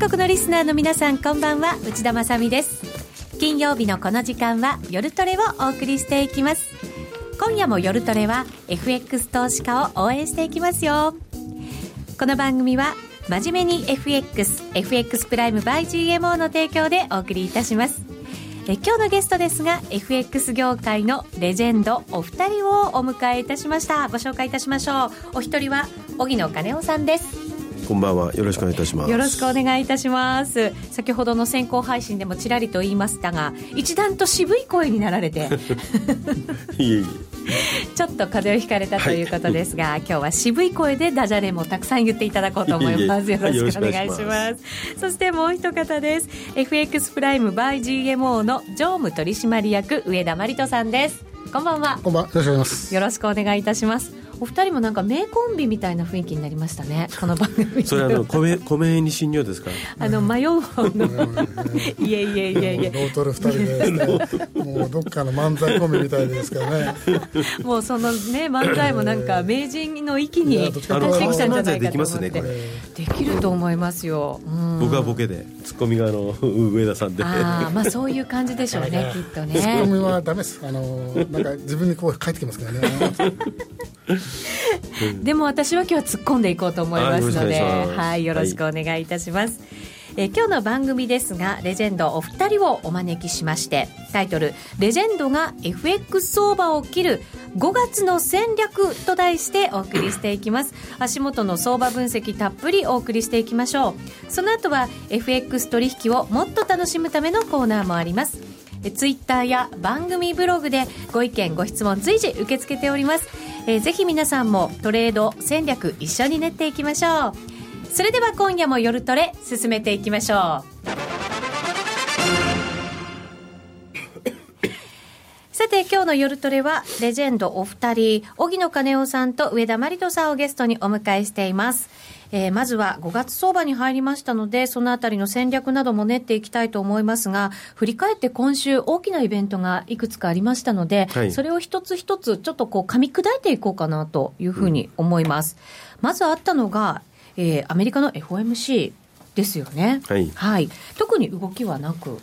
国のリスナーの皆さんこんばんは。内田まさです。金曜日のこの時間は夜トレをお送りしていきます。今夜も夜トレは FX 投資家を応援していきますよ。この番組は真面目に FX FX プライム by GMO の提供でお送りいたします。え今日のゲストですが FX 業界のレジェンドお二人をお迎えいたしました。ご紹介いたしましょう。お一人は荻野金夫さんです。こんばんは。よろしくお願いいたします。よろしくお願いいたします。先ほどの先行配信でもちらりと言いましたが一段と渋い声になられて。いえいえ。ちょっと風邪をひかれたということですが、はい、今日は渋い声でダジャレもたくさん言っていただこうと思います。よろしくお願いします。そしてもう一方です。FX プライム by GMO の常務取締役上田真理人さんです。こんばんは。こんばんは。よろしくお願いします。よろしくお願いいたしますお二人もなんか名コンビみたいな雰囲気になりましたねこの番組。それあの 米米に信用ですか？あの迷う方の。いえいえいえいえ。ロートル二人で、ね、もうどっかの漫才コンビみたいですからね。もうそのね漫才もなんか名人の域に達してきたんじゃないかと思って。できますねできると思いますよ、うん、僕はボケでツッコミがあの 上田さんで。あまあそういう感じでしょうねきっとね。ツッコミはダメです。あのなんか自分にこう返ってきますからね。でも私は今日は突っ込んでいこうと思いますのではいよろしくお願いいたします、はい、え今日の番組ですがレジェンドお二人をお招きしましてタイトル「レジェンドが FX 相場を切る5月の戦略」と題してお送りしていきます。足元の相場分析たっぷりお送りしていきましょう。その後は FX 取引をもっと楽しむためのコーナーもあります。ツイッターや番組ブログでご意見ご質問随時受け付けております。えー、ぜひ皆さんもトレード戦略一緒に練っていきましょう。それでは今夜も夜トレ進めていきましょう。さて今日の夜トレはレジェンドお二人荻野金夫さんと上田真理人さんをゲストにお迎えしています。えー、まずは5月相場に入りましたので、そのあたりの戦略なども練っていきたいと思いますが、振り返って今週大きなイベントがいくつかありましたので、はい、それを一つ一つちょっとこう噛み砕いていこうかなというふうに思います。うん、まずあったのが、えー、アメリカの FOMC ですよね。はい。はい。特に動きはなく。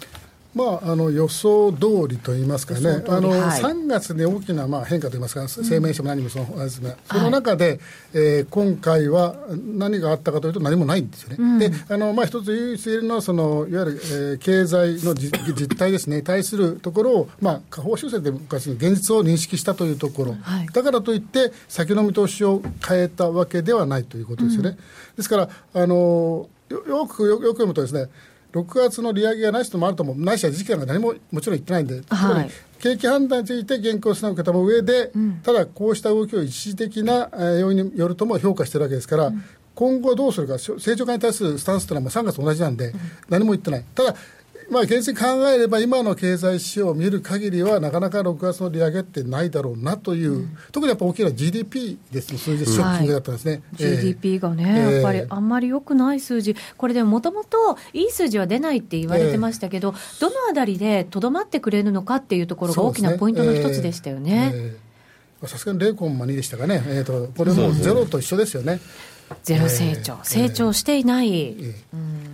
まあ、あの予想通りといいますかね、あの、はい、3月に大きなまあ変化といいますか、声明書も何もその,、ですね、その中で、えー、今回は何があったかというと、何もないんですよね。うん、であのまあ、一つ唯一言えるのはその、いわゆる、えー、経済のじ 実態ですね、対するところを、まあ、下方修正で昔、現実を認識したというところ、はい、だからといって、先の見通しを変えたわけではないということですよね。うん、ですからあのよよくよく読むとですね6月の利上げがない人もあると思う、ないしは時期が何ももちろん言ってないんで、はい、景気判断について原稿をを受けた上で、うん、ただこうした動きを一時的な要因によるとも評価してるわけですから、うん、今後どうするか、成長化に対するスタンスというのは3月と同じなんで、何も言ってない。ただまあ、現実に考えれば、今の経済指標を見る限りは、なかなか6月の利上げってないだろうなという、うん、特にやっぱ大きいのは GDP ですね、数字、ショッキングだったんですね、はい、GDP がね、やっぱりあんまり良くない数字、これでもともといい数字は出ないって言われてましたけど、どのあたりでとどまってくれるのかっていうところが大きなポイントの一つでしたよね。さすがに0.2でしたかね、えーと、これもゼロと一緒ですよね。ゼロ成長、成長していない、うん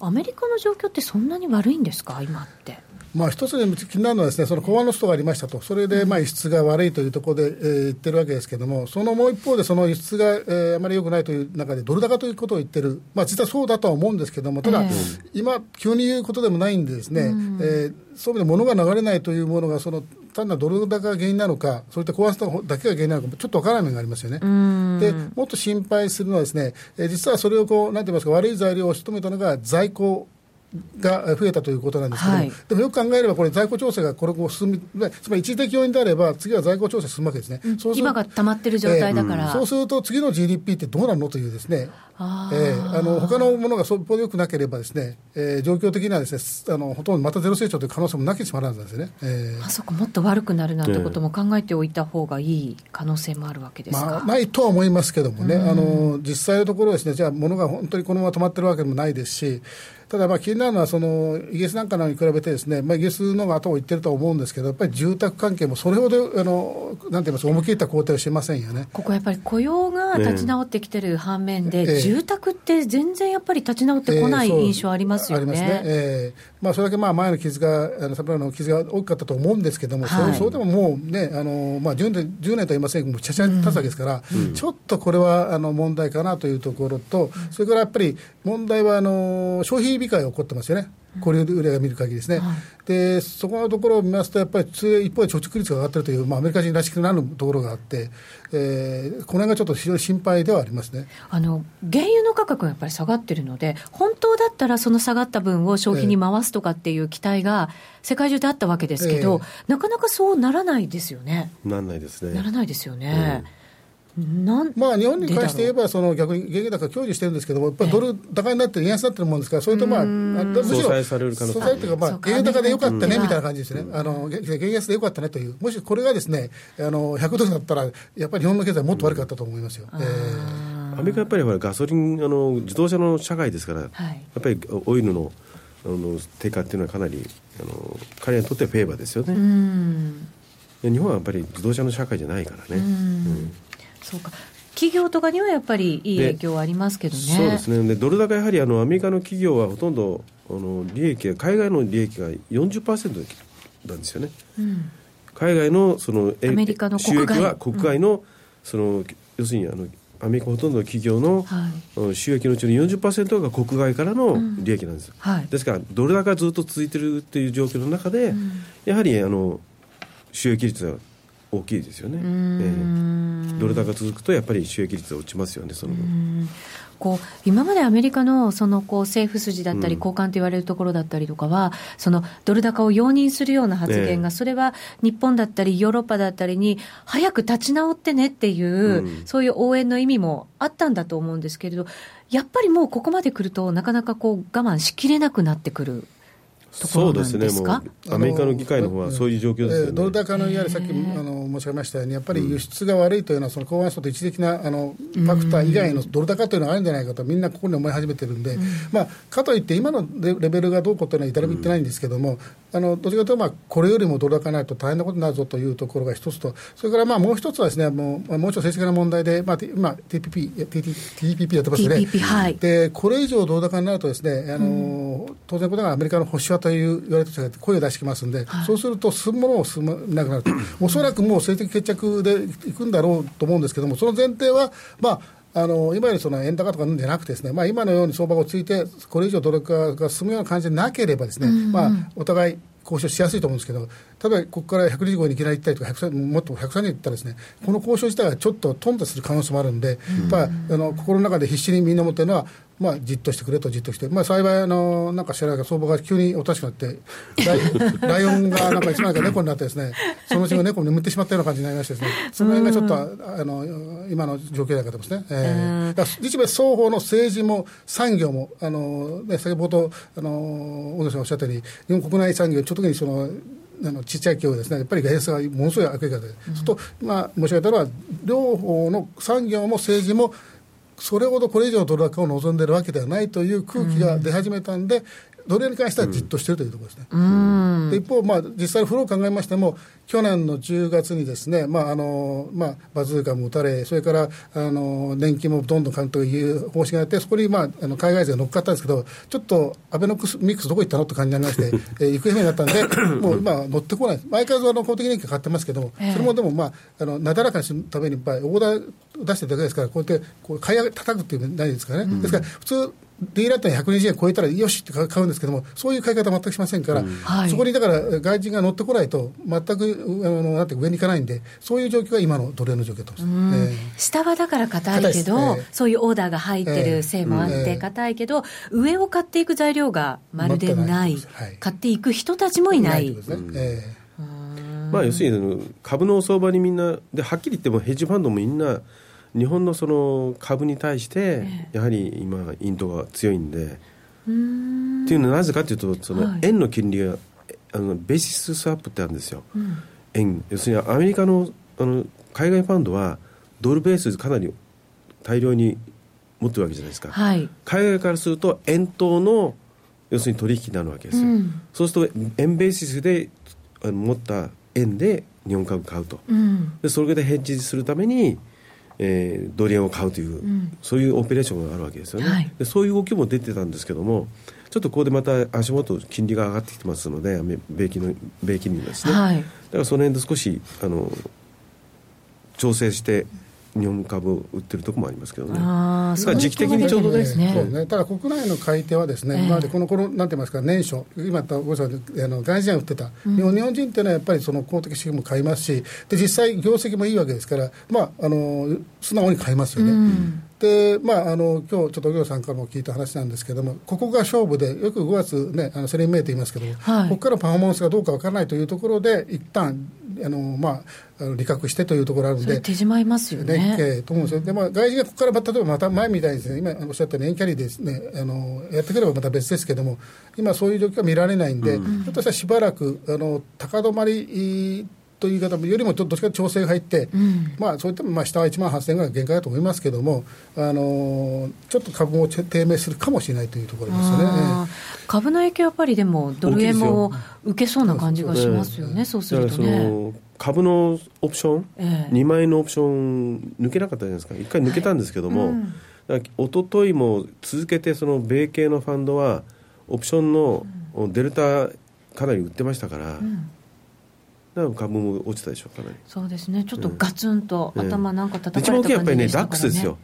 アメリカの状況ってそんなに悪いんですか、今って。まあ、一つに気になるのはです、ね、その港湾のストがありましたと、それでまあ輸出が悪いというところで、えー、言ってるわけですけれども、そのもう一方で、その輸出が、えー、あまり良くないという中で、ドル高ということを言ってる、まあ、実はそうだとは思うんですけれども、ただ、えー、今、急に言うことでもないんでですね、うん、えー、そういう意味で物が流れないというものが、その単なるドル高が原因なのか、そういった壊すだけが原因なのか、ちょっと分からない面がありますよね。で、もっと心配するのはですね、えー、実はそれをこう、なんて言いますか、悪い材料を仕留めたのが在庫が増えたということなんですけども、はい、でもよく考えれば、これ、在庫調整がこれを進み、つまり一時的要因であれば、次は在庫調整進むわけですね、うん、今が溜まってる状態だから、えー、そうすると、次の GDP ってどうなるのというですね、あえー、あの他のものがそっぽでよくなければですね、えー、状況的にはですねあのほとんどまたゼロ成長という可能性もなきにしまらんですよね、えー、あそこもっと悪くなるなんてことも考えておいた方がいい可能性もあるわけですか、まあ、ないとは思いますけどもね、あの実際のところですねじゃあ物が本当にこのまま止まってるわけでもないですしただまあ気になるのはそのイギリスなんかに比べてですね、まあ、イギリスのが後を言ってるとは思うんですけどやっぱり住宅関係もそれほどあのなんて言います思い切った工程をしませんよね。ここやっぱり雇用がが立ち直ってきてる反面で、えー、住宅って全然やっぱり立ち直ってこない印象ありますよね。えー、ありますね。えー、まあ、それだけまあ前の傷が、あのサプライの傷が大きかったと思うんですけども、はい、そうでももうね、あのまあ10年、10年とは言いませんけども、ちゃちゃ経つわけですから、うん、ちょっとこれはあの問題かなというところと、それからやっぱり問題はあの消費控えが起こってますよね。これ売りが見る限りですね、はい、でそこのところを見ますと、やっぱり一方で貯蓄率が上がってるという、まあ、アメリカ人らしくなるところがあって、えー、この辺がちょっと非常に心配ではありますねあの原油の価格がやっぱり下がってるので、本当だったらその下がった分を消費に回すとかっていう期待が世界中であったわけですけど、えー、なかなかそうならないですよね。ならないですね。ならないですよね。うんまあ、日本に関して言えば、その逆に原油高享受してるんですけども、やっぱりドル高になって円安になってるもんですから、それとまあ、むしろ、相される可能性。というか、まあ、原油高でよかったねみたいな感じですね、あの原安でよかったねという、もしこれがですねあの100ドルだったら、やっぱり日本の経済、もっと悪かったと思いますよ。えーアメリカやっぱりほらガソリンあの自動車の社会ですから、はい、やっぱりオイルのあの低下っていうのはかなりあの彼らにとってはフェーバーですよね。日本はやっぱり自動車の社会じゃないからね。うん、そうか。企業とかにはやっぱりいい影響はありますけどね。そうですね。でドル高やはりあのアメリカの企業はほとんどあの利益が海外の利益が40%なんですよね。うん、海外のそのアメリカの収益は国外。の、うん、その要するにあのアメリカほとんどの企業の、はい、収益のうちの40%が国外からの利益なんです、うんはい、ですからドル高がずっと続いてるっていう状況の中で、やはりあの収益率は大きいですよね、えー、ドル高続くとやっぱり収益率は落ちますよねそのこう今までアメリカのそのこう政府筋だったり、交換と言われるところだったりとかは、そのドル高を容認するような発言が、それは日本だったり、ヨーロッパだったりに、早く立ち直ってねっていう、そういう応援の意味もあったん。だと思うんですけれど、やっぱりもうここまで来ると、なかなかこう我慢しきれなくなってくる。そうですね、アメリカの議会の方はそういう状況ですよね、ドル高のいわゆるさっきあの申し上げましたように、やっぱり輸出が悪いというのは、その公安層と一時的なあのファクター以外のドル高というのがあるんじゃないかと、みんなここに思い始めてるんで、まあ、かといって、今のレベルがどうこうというのは至らびってないんですけども、あのどちらかというと、まあ、これよりもドル高ないと大変なことになるぞというところが一つと、それからまあもう一つはですね、もうもうちょっと政治的な問題で、まあ、今、TPP、TPP やってますね、TPP はい、でこれ以上ドル高になるとですね、あの当然、これがアメリカの保守派という言われてて声を出してきますんで、はい、そうすると進むものを進まなくなる。と、おそらくもう政治的決着でいくんだろうと思うんですけども、その前提は、まあ、あの今よりその円高とかじゃなくてですね、まあ、今のように相場が落ち着いて、これ以上ドル化が進むような感じでなければですね、うんうん、まあ、お互い交渉しやすいと思うんですけど、例えばここから125円にいきなり行ったりとか、もっと130円いったらですね、この交渉自体はちょっと頓挫する可能性もあるんで、やっぱあの心の中で必死にみんな思ってるのは、まあ、じっとしてくれとじっとして、まあ、幸いあの、なんか知らないけど、相場が急におかしくなって、ライオン がなんかいつの間にか猫になってですね、そのうちが猫に眠ってしまったような感じになりましてですね、その辺がちょっと、あの今の状況だからですね、えー、日米双方の政治も産業も、あのね、先ほど、あの小野さんおっしゃったように、日本国内産業、ちょっとにその、あのちっちゃい企業ですね、やっぱり外出がものすごい悪い方で、うん、すると、まあ、申し上げたのは、両方の産業も政治もそれほどこれ以上ドル高を望んでいるわけではないという空気が出始めたんで、ドル円に関してはじっとしているというところですね。で一方、まあ、実際のフローを考えましても、去年の10月にですね、まああのまあ、バズーカも打たれ、それからあの年金もどんどん買うという方針があって、そこに、まあ、あの海外勢が乗っかったんですけど、ちょっとアベノミクスどこ行ったのって感じになりまして、えー、行方不明になったんで、もう今、乗ってこない、相変わらずあの公的年金買ってますけども、それもでも、まあ、あのなだらかにするために、オーダー出してるだけですから、こうやってこう買い上げ叩くっていうのないですからね。ですから普通ディーラーって120円超えたらよしって買うんですけども、そういう買い方全くしませんから、うん。そこにだから外人が乗ってこないと、全くあのなんて上に行かないんで、そういう状況が今の奴隷の状況と、えー、下はだから硬いけど、えー、そういうオーダーが入ってるせいもあって硬いけど、上を買っていく材料がまるでない、はい、買っていく人たちもいない。まあ、要するに株の相場にみんなではっきり言ってもヘッジファンドもみんな日本のその株に対してやはり今インドが強いんで。っていうのはなぜかというとその円の金利が、あのベーシススワップってあるんですよ、うん、円。要するにアメリカのあの海外ファンドはドルベースでかなり大量に持ってるわけじゃないですか、はい、海外からすると円等の要するに取引になるわけですよ、うん、そうすると円ベーシスで持った円で日本株買うと、うん、でそれでヘッジするためにえー、ドル円を買うという、うん、そういうオペレーションがあるわけですよね、はい、でそういう動きも出てたんですけどもちょっとここでまた足元金利が上がってきてますので米金の米金利ですね、はい、だからその辺で少しあの調整して日本株を売ってるところもありますけどね、あ時期的にちょうどですね。そうね。ただ国内の買い手はですね、えー、今までこの頃なんて言いますか、年初、今言ったごめんあの外人が売ってた、うん、日本日本人っていうのはやっぱりその公的資金も買いますし、で実際、業績もいいわけですから、まあ、あの素直に買いますよね。うんでまあ、あの今日ちょっとお業さんからも聞いた話なんですけれども、ここが勝負で、よく5月、ね、あのセレンメイと言いますけども、はい、ここからパフォーマンスがどうかわからないというところで、一旦あのまあ、利確してというところあるんで、手締まいますよね。ねと思うんですよ。でまあ、外人がここから例えばまた前みたいにです、ね、今おっしゃったように、円キャリーですねあの、やってくればまた別ですけれども、今、そういう状況は見られないんで、うん、ひょっとしたらしばらくあの高止まりという言い方よりもちょっとどっちか調整が入って、うん、まあそういったまあ下は1万8000円が限界だと思いますけれども、あのちょっと株も低迷するかもしれないというところですよね。株の影響やっぱりでもドル円も受けそうな感じがしますよね。そうするとね。株のオプション、ええ、2万円のオプション抜けなかったじゃないですか1回抜けたんですけども、はいうん、一昨日も続けてその米系のファンドはオプションのデルタかなり売ってましたから、うん株も落ちたでしょうかなり。そうですね。ちょっとガツンと頭なんか叩かれた感じでね、一番大きいやっぱりねダックスですよ。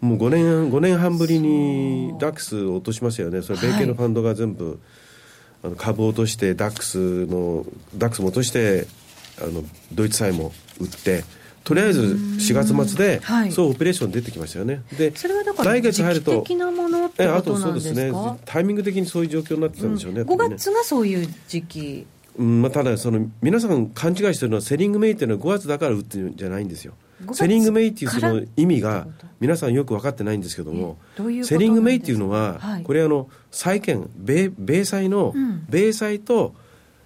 もう5年 ,5 年半ぶりにダックス落としましたよね。それ米系のファンドが全部、はい、あの株を落としてダックスのダックスも落としてあのドイツ債も売ってとりあえず4月末で、はい、そうオペレーション出てきましたよね。で、それはだから来月入ると、的なものってことなんですか？あとそうですね。タイミング的にそういう状況になってたんでしょうね。うん、5月がそういう時期。うんまあ、ただその皆さん勘違いしてるのはセリングメイっていうのは5月だから打ってるんじゃないんですよ。セリングメイっていうその意味が皆さんよく分かってないんですけどもセリングメイっていうのは、はい、これあの債券米米債の、うん、米債と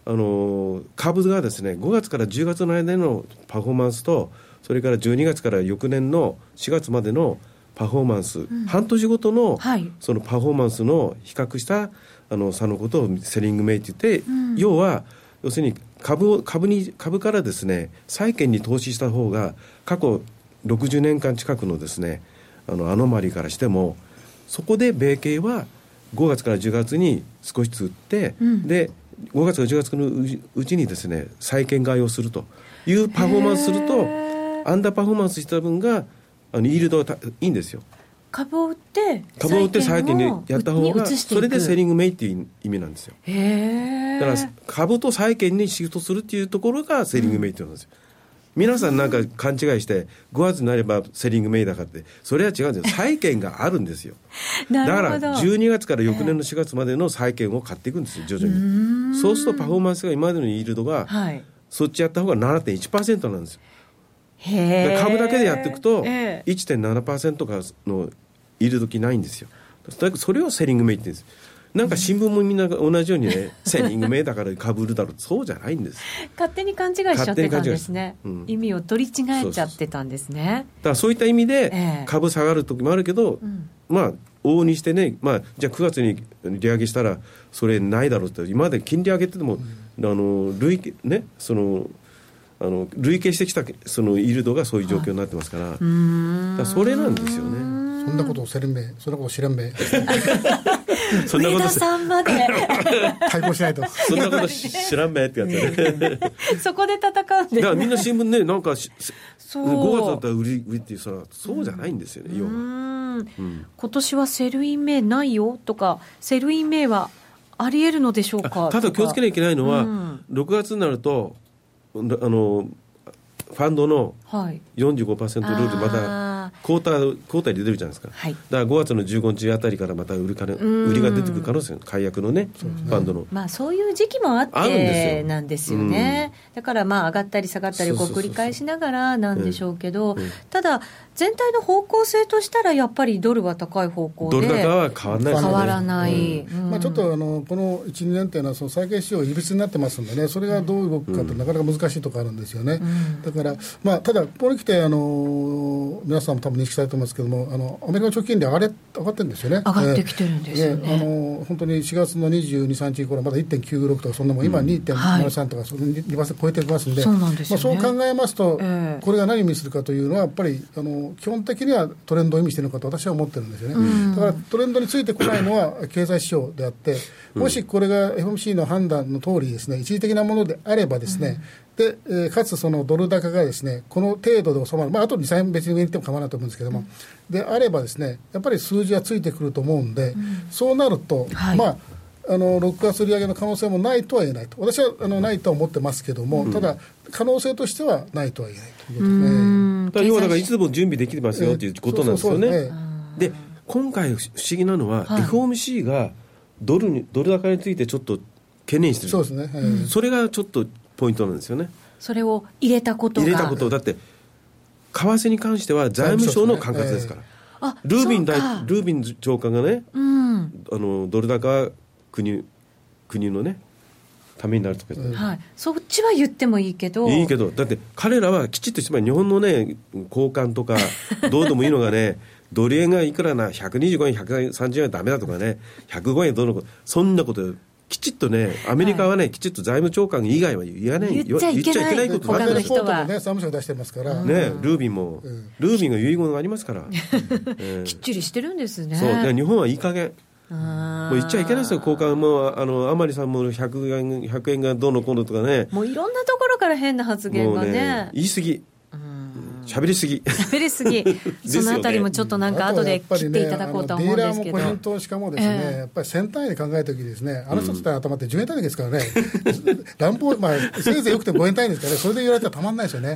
あの株がですね5月から10月の間のパフォーマンスとそれから12月から翌年の4月までのパフォーマンス、うん、半年ごとの、はい、そのパフォーマンスの比較したあの差のことをセリングメイって言って、うん、要は要するに株を株に株からですね債券に投資した方が過去60年間近くのですねあのアノマリからしてもそこで米系は5月から10月に少しずつ売って、うん、で5月から10月のうちにですね債券買いをするというパフォーマンスするとアンダーパフォーマンスした分があのイールドがいいんですよ。株を売って株を売って債券にやった方がそれでセリングメイっていう意味なんですよ。だから株と債券にシフトするっていうところがセリングメイって言うんですよ、うん。皆さんなんか勘違いして5月になればセリングメイだかってそれは違うんですよ。債券があるんですよ。だから12月から翌年の4月までの債券を買っていくんですよ徐々に。そうするとパフォーマンスが今までのイールドが、はい、そっちやった方が7.1%なんですよ。株だけでやっていくと1.7%かのいる時ないんですよ。それをセリングメイって言うんです。なんか新聞もみんな同じようにね、セリングメイだから株売るだろうそうじゃないんです。勝手に勘違いしちゃってたんですね、うん、意味を取り違えちゃってたんですね。だからそういった意味で株下がる時もあるけど、えー、まあ往々にしてね、まあ、じゃあ9月に利上げしたらそれないだろうって今まで金利上げてても、うん、あの累計ねそのあの累計してきたそのイールドがそういう状況になってますから、はい、らそれなんですよね。そんなことをせるんべそんなこと知らんべ そんなことさんまで。対抗しないと。そんなこと知らんべってやつね。そこで戦うんでだからみんな新聞ねなんか5月だったら売り売りってそらそうじゃないんですよね、要は、うん、今年は Sell in May ないよとか Sell in May はありえるのでしょうか？ただ気をつけなきゃいけないのは、うん、6月になるとあのファンドの45%ルールまたクォーター、クォーターで出るじゃないですか。はい、だから5月の15日あたりからまた売るか、ね、売りが出てくる可能性、解約のね、ファンドの。まあそういう時期もあってなんですよね。だからまあ上がったり下がったりこう繰り返しながらなんでしょうけど、ただ全体の方向性としたらやっぱりドルは高い方向で。ドル高は変わらない、ね、変わらない。うん、まあちょっとあのこの1、2年っていうのはその債券市場いびつになってますんでね、それがどう動くかってなかなか難しいところあるんですよね。だからまあただここに来てあの皆さんんも多分認識されてますけども、あのアメリカの直近で上がれ上がってるんですよね。上がってきてるんですよね。ねあの本当に4月の22、3日頃まだ1.96とか、そんなもん、今2.73とか、その2%超えてますんで、そうなんですまあ、そう考えますと、えー、これが何を意味するかというのは、やっぱりあの基本的にはトレンドを意味しているのかと私は思ってるんですよね。だからトレンドについてこないのは経済指標であって、もしこれが FOMC の判断の通りですね、一時的なものであればですね、で、えー、かつそのドル高がですねこの程度で収まる、まあ、あと2、3円別に上に行っても構わないと思うんですけども、うん、であればですねやっぱり数字はついてくると思うんで、うん、そうなると、はい、まああの6月利上げの可能性もないとは言えないと、私はあのないとは思ってますけども、うん、ただ、可能性としてはないとは言えないということで、要はだからいつでも準備できてますよということなんですよね。で今回、不思議なのは、はい、FOMC がドルにドル高についてちょっと懸念してる。そうですね、それがちょっとポイントなんですよね。それを入れたこと入れたこと。だって為替に関しては財務省の管轄ですから、ね。えー、ルービン大ルービン長官がね、うん、あのドル高国国のねためになるとか、うん、はい、そっちは言ってもいいけど。いいけどだって彼らはきちっとして日本のね交換とか どうでもいいのがねドル円がいくらな125円130円はだめだとかね105円どうのそんなこときちっとね、アメリカはね、はい、きちっと財務長官以外は言わない、言っちゃいけない。こと他の人は。ね、財務省出してますから。ね、ルービンも、うん、ルービンが遺言がありますから。え ー、きっちりしてるんですね。そう、日本はいい加減。もう言っちゃいけないですよ、交換も。あの甘利さんも100円 ,100 円がどうのこうのとかね、もういろんなところから変な発言がね、ね言い過ぎ、喋りすぎ。喋りすぎ。そのあたりもちょっとなんか後で切っていただこうと思うんですけど、ね、ディーラーもポイントしかもですね、えー、やっぱり1000単位で考えたときですねあの人たちの頭って10円単位ですからね、乱暴まあせいぜいよくて5円単位ですからね。それで言われたらたまんないですよね。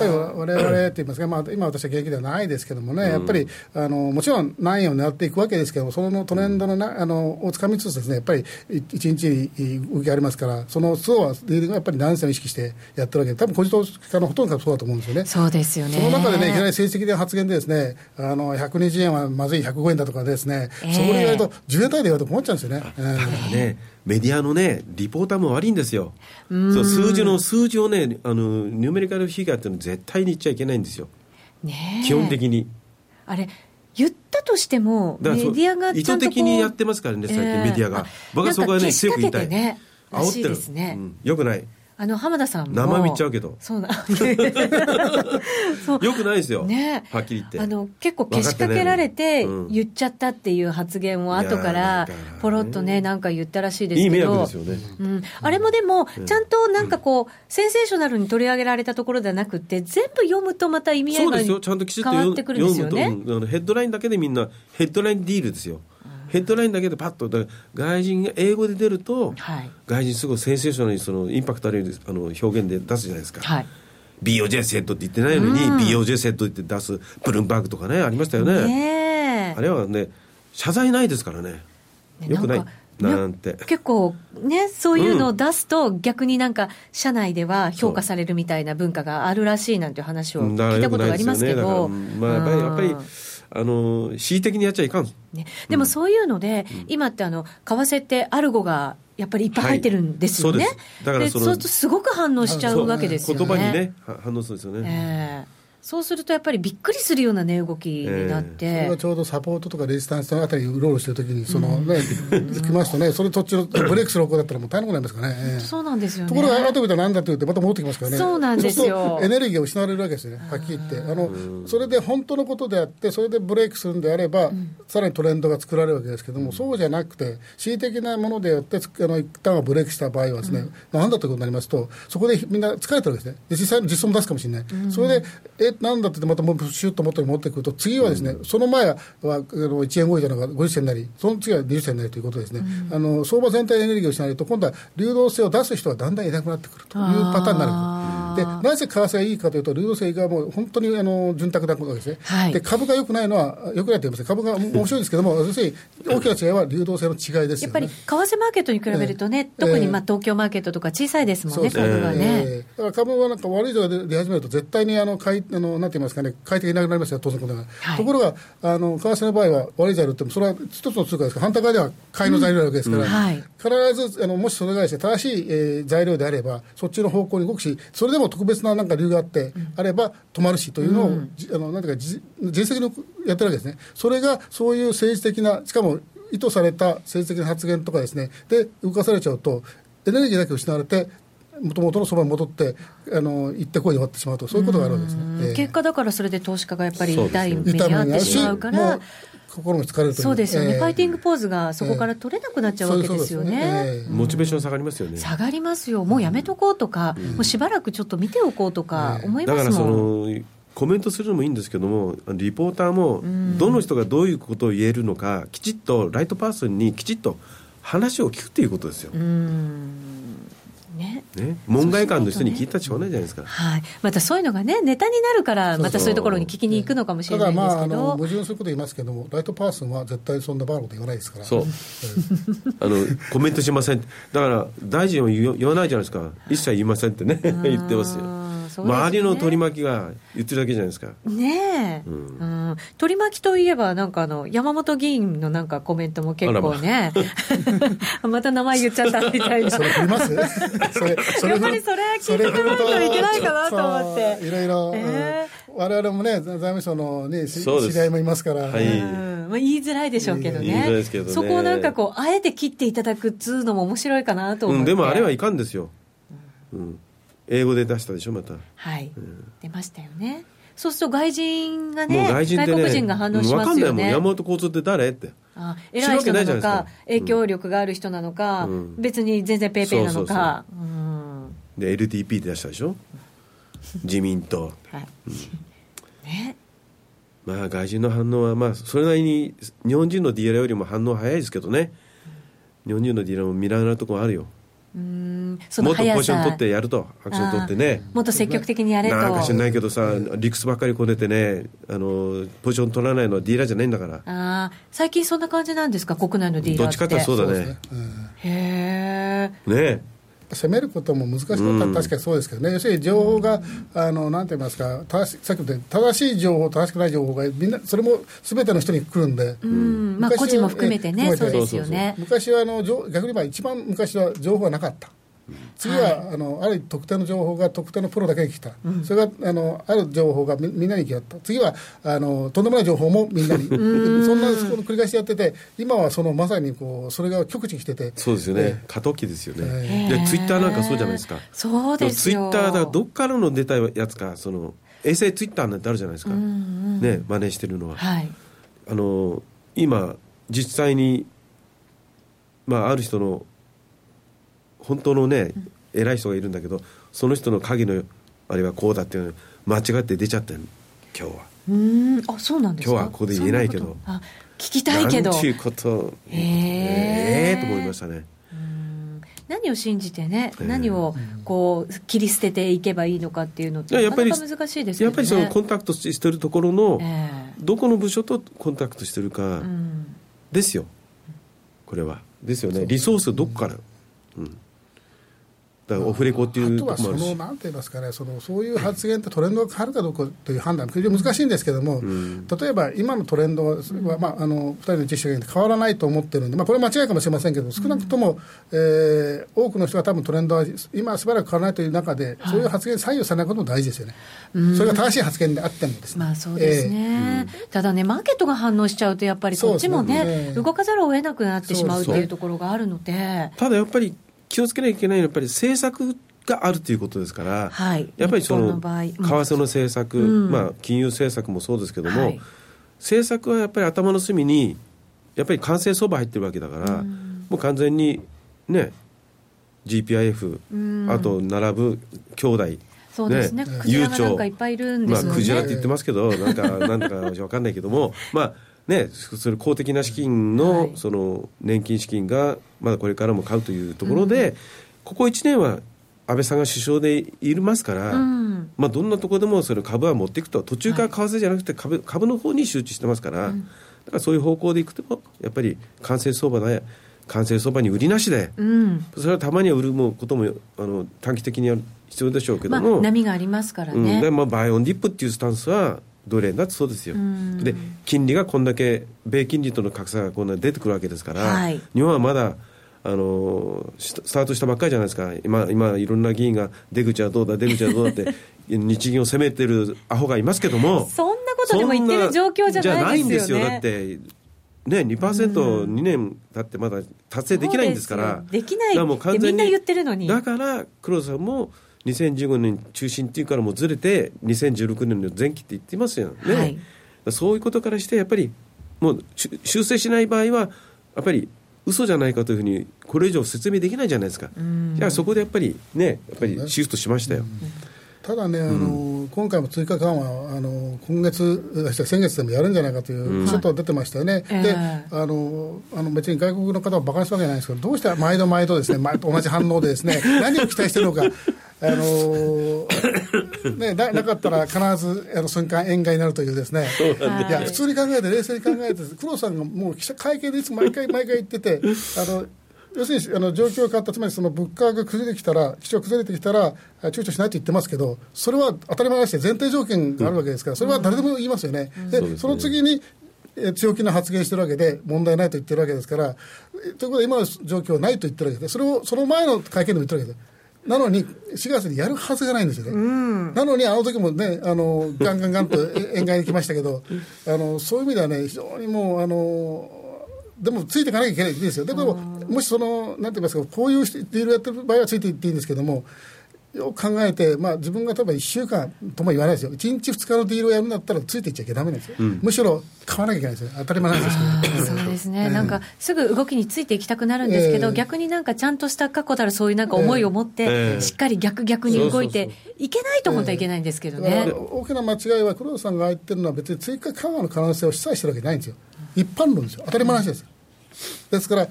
ぱり我々って言いますか、まあ、今私は現役ではないですけどもね、うん、やっぱりあのもちろん何円を狙っていくわけですけども、そのトレンドのなあのをつかみつつですね、やっぱり一日に動きありますから、その層はやっぱり何銭を意識してやってるわけで、多分個人投資家のほとんどがそうだと思うんですよね。そうですよね。その中でね、いきなり成績で発言でですね、あの120円はまずい105円だとかですね、えー、そこで言われると、10円単位で言われると困っちゃうんですよね。だからね、メディアのね、リポーターも悪いんですよ。そう数字の数字をね、あのニューメリカルフィギュアっていうの絶対に言っちゃいけないんですよ。ね基本的に。あれ言ったとしても、メディアが意図的にやってますからね、最近メディアが。僕はそこはね、強く言いたい。ね、煽ってる。ね、うん、よくない。あの浜田さんも。生身っちゃうけど。そうな よくないですよ、ね、はっきり言って。あの結構けしかけられて言っちゃったっていう発言を後からポロッとねなんか言ったらしいですけど。いい迷惑ですよね、うん、あれもでもちゃんとなんかこう、センセーショナルに取り上げられたところではなくて全部読むとまた意味合いが変わってくるんですよね。ヘッドラインだけでみんなヘッドラインディールですよヘッドラインだけでパッと外人が英語で出ると、はい、外人すごいセンセーショナルにそのインパクトあるあの表現で出すじゃないですか。はい。BOJ セットって言ってないのに、うん、BOJ セットって出すブルームバーグとかねありましたよね、ね、あれはね謝罪ないですからね。よくない。なんて。結構ねそういうのを出すと、逆になんか社内では評価されるみたいな文化があるらしいなんていう話を聞いたことがありますけど、まあ、やっぱりあの恣意的にやっちゃいかん、ね、でもそういうので、うん、今ってあの為替ってアルゴがやっぱりいっぱい入ってるんですよね、はい、そうだからそうするとすごく反応しちゃうわけですよね。言葉にね反応するんですよね、えーそうするとやっぱりびっくりするような値動きになって、えー、それがちょうどサポートとかレジスタンスのあたりうろうろしてるときに、そのね、うん、来ますとね、それ途中のブレイクする方向だったらもう大変なことになりますからね。えー、そうなんですよ、ね、ところが、後見たらなんだって言って、また戻ってきますからね。そうなんですよ。エネルギーが失われるわけですよね、はっきり言って。あの、それで本当のことであって、それでブレイクするんであれば、うん、さらにトレンドが作られるわけですけども、そうじゃなくて、恣意的なものであって、あの一旦はブレイクした場合はですね、うん、なんだということになりますと、そこでみんな疲れてるわけですね。実際の実装も出すかもしれない。それで、え、なんだってまたもうシュッと元に持ってくると、次はですね、うん、その前はあの1円超えたのが50銭なり、その次は20銭なりということですね、うん、あの相場全体エネルギーを失われると、今度は流動性を出す人はだんだんいなくなってくるというパターンになるでなぜ為替がいいかというと、流動性がもう本当にあの潤沢なことですね、はい、で株が良くないのは、良くないと言います株が面白いですけども、要するに大きな違いは流動性の違いです、ね、やっぱり為替マーケットに比べるとね、えー、特にまあ東京マーケットとか小さいですもんね、株はね。えー、だから株はなんか悪い状態で出始めると、絶対にあの買いあのなんて言いますかね、買い手がいなくなりますよ、当然ことが。はい、ところが、あの為替の場合は悪い材料ってそれは一つの通貨ですから、反対側では買いの材料なわけですから、うん。はい、必ずあのもしそれがです、ね、正しい、えー、材料であれば、そっちの方向に動くし、それでも特別ななんか理由があって、あれば止まるしというのを、うん、あのなんていうか、実績のやってるわけですね、それがそういう政治的な、しかも意図された政治的な発言とかですね、で動かされちゃうと、エネルギーだけ失われて、もともとのそばに戻って、あの行ってこいで終わってしまうと、そういうことがあるわけですね、えー、結果だから、それで投資家がやっぱり痛い目に遭ってしまうから。心も疲れるそうですよね、えー、ファイティングポーズがそこから取れなくなっちゃうわけですよね,、モチベーション下がりますよね。下がりますよ。もうやめとこうとか、うん、もうしばらくちょっと見ておこうとか思いますもん、だからそのコメントするのもいいんですけどもリポーターもどの人がどういうことを言えるのかきちっとライトパーソンにきちっと話を聞くっていうことですよ。ね。ね、門外漢の人に聞いたらしょうがないじゃないですか、はい、またそういうのがね、ネタになるから、またそういうところに聞きに行くのかもしれないですけど、まあ、あの矛盾すること言いますけども、ライトパーソンは絶対そんなバカなこと言わないですから、そう、あのコメントしません、だから大臣は言わないじゃないですか、一切言いませんってね、言ってますよ。ね、周りの取り巻きが言ってるだけじゃないですか。ねえ、うん、うん、取り巻きといえば、なんかあの山本議員のなんかコメントも結構ね、ま。また名前言っちゃったみたいな。それます？それそれやっぱりそれ聞いていかないといけないかなと思って。いろいろ、えー、我々もね、財務省の、ね、知り合いもいますから、はい。うん。まあ、言いづらいでしょうけどね、ね。そこをなんかこう、あえて切っていただくっつうのも面白いかなと思って、うん、でもあれはいかんですよ。うん英語で出したでしょまた。はい、うん、出ましたよね。そうすると外人がね外人ね外国人が反応しますよね。分かんないもん。山本交通って誰？って。あ偉い人なのか影響力がある人なのか、うん、別に全然ペイペイなのか。で LTP で出したでしょ？自民党、はい。うん、ね。まあ外人の反応はまあそれなりに日本人のディーラーよりも反応早いですけどね。日本人のディーラーも見られるところあるようん。もっとポジション取ってやるとアクション取ってね。もっと積極的にやれと。なんか知らないけどさ理屈ばっかりこねてねあのポジション取らないのはディーラーじゃないんだから。あ最近そんな感じなんですか？国内のディーラーって。どっちかってそうだね、ねうん、へえね攻めることも難しかった確かにそうですけどね、要するに情報が、あのなんて言いますか、正しさっき言った正しい情報、正しくない情報が、みんな、それもすべての人に来るんで、うん。まあ、個人も含めてね、そうですよね。昔はあの逆に言えば、一番昔は情報がなかった。次は、はい、あのある特定の情報が特定のプロだけに来た、うん、それがあのある情報がみみんなに来た。次はあのとんでもない情報もみんなに。そんなその繰り返しやってて今はそのまさにこうそれが極地に来てて。そうですよね、えー、過渡期ですよね、でツイッターなんかそうじゃないですか。そうですツイッターだどっからの出たやつかその衛星ツイッターなんてあるじゃないですか、うんうん、ね真似してるのは、はい、あの今実際にまあある人の本当のね、偉い人がいるんだけどその人の影のあれはこうだっていうの間違って出ちゃってる今日は。うん。あそうなんですか？今日はここで言えないけど。あ聞きたいけど。なんていうこと。ええー、と思いましたね。何を信じてね、えー、何をこう切り捨てていけばいいのかっていうのってなかなか難しいです、ね、やっぱりそのコンタクトしてるところの、えー、どこの部署とコンタクトしてるかですよ、これは。ですよね。リソースどこから、うんだからオフレコっていうあとはそのなんて言いますかねそのそういう発言ってトレンドが変わるかどうかという判断非常に難しいんですけども、うん、例えば今のトレンドは、まあ、あの2人の実績が変わらないと思ってるんで、まあ、これは間違いかもしれませんけど少なくとも、えー、多くの人が多分トレンドは今しばらく変わらないという中で、そういう発言採用されないことも大事ですよね、それが正しい発言であってもですね、まあ、そうですね、えー、ただねマーケットが反応しちゃうとやっぱりこっちもね、ね、動かざるを得なくなってしまうっていうところがあるので。ただやっぱり気をつけなきゃいけないのはやっぱり政策があるということですから、はい、やっぱりその為替の政策、うん、まあ、金融政策もそうですけども、はい、政策はやっぱり頭の隅にやっぱり完成相場入ってるわけだから、うん、もう完全にね GPIF、うん、あと並ぶ兄弟そうですね、ね、クジラがなんかいっぱいいるんですよね、まあ、クジラって言ってますけどなんかなんだか分かんないけどもまあね、それ公的な資金のその年金資金がまだこれからも買うというところで、ここ1年は安倍さんが首相でいますから、うん、まあ、どんなところでもその株は持っていくと。途中から為替じゃなくて株,、株の方に集中してますから、うん、だからそういう方向でいくとやっぱり完成相場で完成相場に売りなしで、うん、それはたまには売ることもあの短期的には必要でしょうけども、まあ、波がありますからね、うん、でまあ、バイオンディップっていうスタンスは奴隷だってそうですよ、で金利がこんだけ米金利との格差がこんな出てくるわけですから、はい、日本はまだあのスタートしたばっかりじゃないですか。今今いろんな議員が出口はどうだ出口はどうだって 日銀を責めてるアホがいますけどもそんなことでも言ってる状況じゃないんですよ。ねだってね、2%、2年経ってまだ達成できないんですから、できないってみんな言ってるのに。だから、黒田さんも2015年中心っていうからもうずれて、2016年の前期って言ってますよね、はい、そういうことからして、やっぱりもう修正しない場合は、やっぱり嘘じゃないかというふうに、これ以上説明できないじゃないですか、じゃあそこでやっぱりね、やっぱりシフトしましたよ。ただね、あの今回も追加緩和あの今月、先月でもやるんじゃないかというちょっと出てましたよね、うん、であのあの別に外国の方を馬鹿にするわけじゃないですけど、どうして毎度毎度ですね、同じ反応でですね何を期待してるのか。あのね、ななかったら必ずあの瞬間円買いになるというですね、いや普通に考えて冷静に考えて黒さんがもう記者会見でいつも毎回毎回言っててあの要するにあの状況が変わった、つまりその物価が崩れてきたら、基調が崩れてきたら、躊躇しないと言ってますけど、それは当たり前だし、前提条件があるわけですから、それは誰でも言いますよね。うん、で、その次に強気な発言してるわけで、問題ないと言ってるわけですから、ということで、今の状況はないと言ってるわけで、それをその前の会見でも言ってるわけです。なのに、4月にやるはずがないんですよね。うん、なのに、あの時もね、あの、ガンガンガンと円買いに来ましたけど、あの、そういう意味ではね、非常にもう、あの、でもついていかなきゃいけないですよ。でも、もしその、なんて言いますか、こういうディールやってる場合はついていっていいんですけども、よく考えて、まあ、自分が例えば1週間とも言わないですよ、1日2日のディールをやるんだったら、ついていっちゃいけないんですよ、うん、むしろ買わなきゃいけないですよ、当たり前なんですけど、そうですね、なんかすぐ動きについていきたくなるんですけど、えー、逆になんかちゃんとした過去たるそういうなんか思いを持って、えー、しっかり逆逆に動いていけないと本当はいけないんですけどね、えー、大きな間違いは、黒田さんが言ってるのは、別に追加緩和の可能性を示唆してるわけないんですよ、一般論ですよ、当たり前の話です。ですから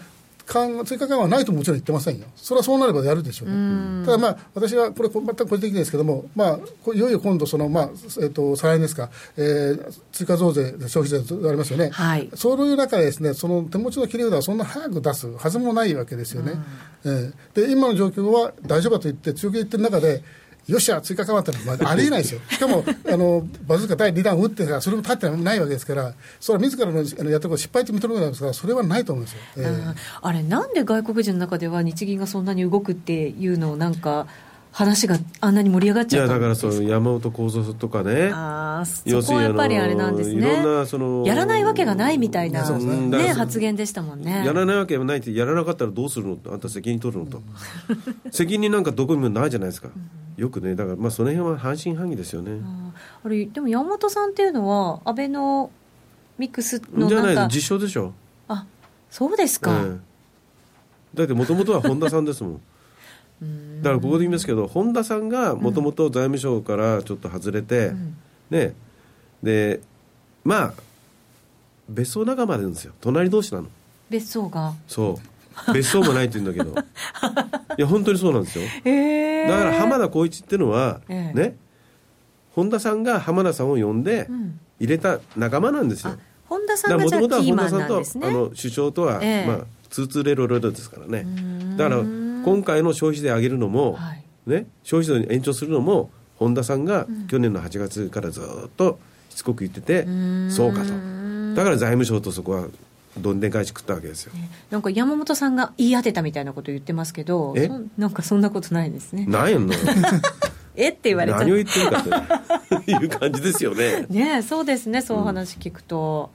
追加緩和はないともちろん言ってませんよ、それはそうなればやるでしょうね、ただ、まあ、私はこれ、全く個人的ですけども、まあ、いよいよ今度その、まあえーと、再来年ですか、えー、追加増税、消費税ありますよね、はい、そういう中でです、ね、その手持ちの切り札をそんな早く出すはずもないわけですよね。えー、で今の状況は大丈夫かと言って、強気で言ってる中で、よっしゃ、追加緩和っての。はありえないですよ、しかもあのバズーカ第2弾を打ってから、それも立ってないわけですから、それは自らのあのやったこと失敗って認めるんですから、それはないと思うんですよ、えー、あれ、なんで外国人の中では日銀がそんなに動くっていうのを、なんか。話があんなに盛り上がっちゃったいやだからその山本幸三とかね。あそこはやっぱりあれなんですね。いろんなそのやらないわけがないみたいな、ね、発言でしたもんね。やらないわけがないってやらなかったらどうするの？あんた責任取るのと。責任なんかどこにもないじゃないですか、うん。よくねだからまあその辺は半信半疑ですよね。あれでも山本さんっていうのは安倍のミックスのじゃない実証でしょ。あそうですか、えー、だってもともとは本田さんですもん だからここで言いますけど本田さんがもともと財務省からちょっと外れて、うん、ね。でまあ別荘仲間なんですよ。隣同士なの。別荘が。そう。別荘もないって言うんだけど。いや本当にそうなんですよ、え。ー、だから浜田浩一っていうのは、えー、ね。本田さんが浜田さんを呼んで入れた仲間なんですよ、うん、本田さんがじゃあキーマンなんですね。あの首相とは、えー、まあツーツーレロレロですからね。だから今回の消費税上げるのも、はい、ね、消費税延長するのも本田さんが去年の8月からずっとしつこく言ってて、そうかと。だから財務省とそこはどんでん返し食ったわけですよ、なんか山本さんが言い当てたみたいなこと言ってますけどえ？なんかそんなことないですね。ないの？え？って言われ何を言ってるかという感じですよね。ねそうですね。そう話聞くと、